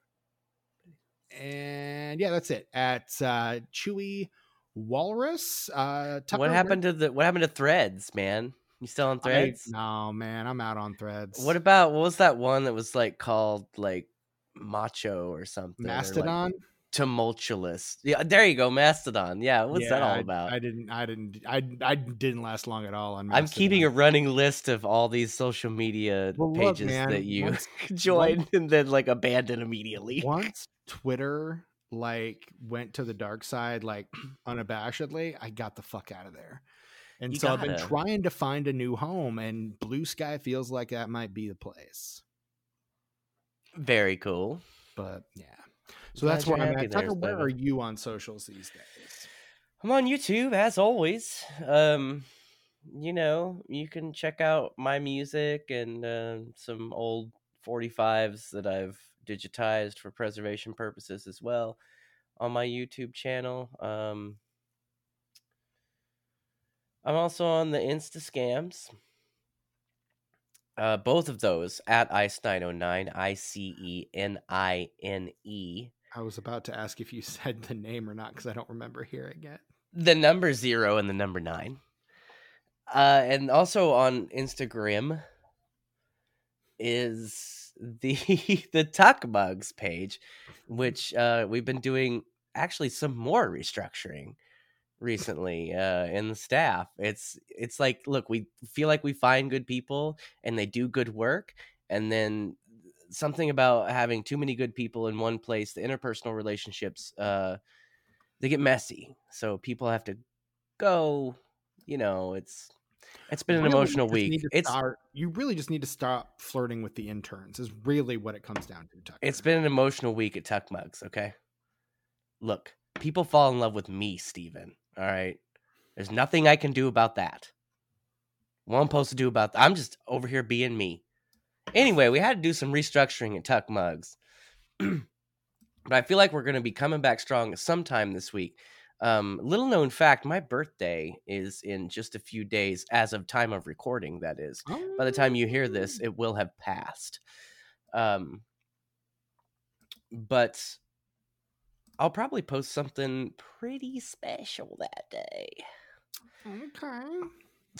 and yeah, that's it. At uh, Chewy Walrus. Uh, Tucker, what where- happened to the what happened to threads, man? You still on I- threads? no, man, I'm out on threads. What about what was that one that was like called like macho or something? or, like, Mastodon? Tumultuous. Yeah, there you go, Mastodon. Yeah, what's that all about? I, didn't. I didn't. I I didn't last long at all on. I'm keeping a running list of all these social media Well, look, pages man, that you once- joined and then like abandon immediately. once Twitter like went to the dark side like unabashedly, I got the fuck out of there. And You so I've been trying to find a new home and Blue Sky feels like that might be the place. Very cool. But yeah. So Glad that's where I'm at. there, Tucker, where are you on socials these days? I'm on YouTube as always. Um, you know, you can check out my music and uh, some old 45s that I've digitized for preservation purposes as well on my YouTube channel. Um, I'm also on the Insta scams. Uh, both of those at Icenine09, I C E N I N E. I was about to ask if you said the name or not because I don't remember hearing it. the number zero and the number nine. Uh, and also on Instagram is the the Tuck Mugs page, which uh, we've been doing actually some more restructuring recently uh, in the staff. It's it's like look, we feel like we find good people and they do good work, and then something about having too many good people in one place, the interpersonal relationships. Uh, they get messy so people have to go you know it's it's been an Really, emotional week it's start- you really just need to stop flirting with the interns. Is really what it comes down to. Tucker. it's been an emotional week at tuck mugs okay look people fall in love with me stephen all right there's nothing i can do about that what i'm supposed to do about that i'm just over here being me anyway we had to do some restructuring at tuck mugs but i feel like we're going to be coming back strong sometime this week Um, little known fact: my birthday is in just a few days, as of time of recording. That is, by the time you hear this, Oh. it will have passed. Um, but I'll probably post something pretty special that day. okay.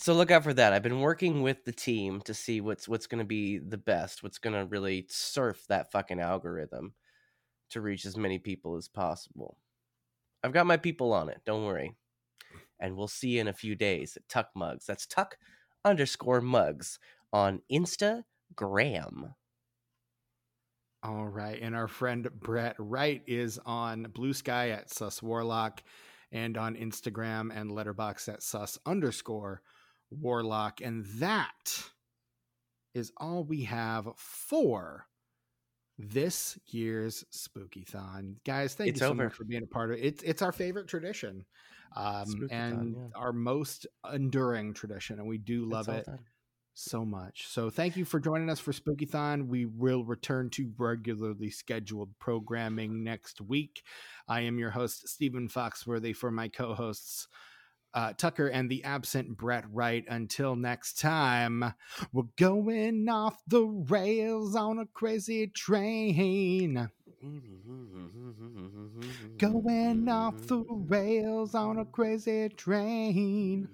So look out for that. I've been working with the team to see what's what's going to be the best, what's going to really surf that fucking algorithm to reach as many people as possible. I've got my people on it. Don't worry. And we'll see you in a few days at Tuck Mugs. That's Tuck underscore Mugs on Instagram. All right. And our friend Brett Wright is on Bluesky at Sus Warlock and on Instagram and Letterboxd at Sus underscore Warlock. And that is all we have for this year's Spooky Thon. Guys, thank It's you so over. much for being a part of it. It's it's our favorite tradition. Um, Spooky-thon, and yeah. our most enduring tradition, and we do love It's it so much. So thank you for joining us for Spookython. We will return to regularly scheduled programming next week. I am your host, Stephen Foxworthy, for my co-hosts. Uh, Tucker and the absent Brett Wright. Until next time, we're going off the rails on a crazy train. Going off the rails on a crazy train.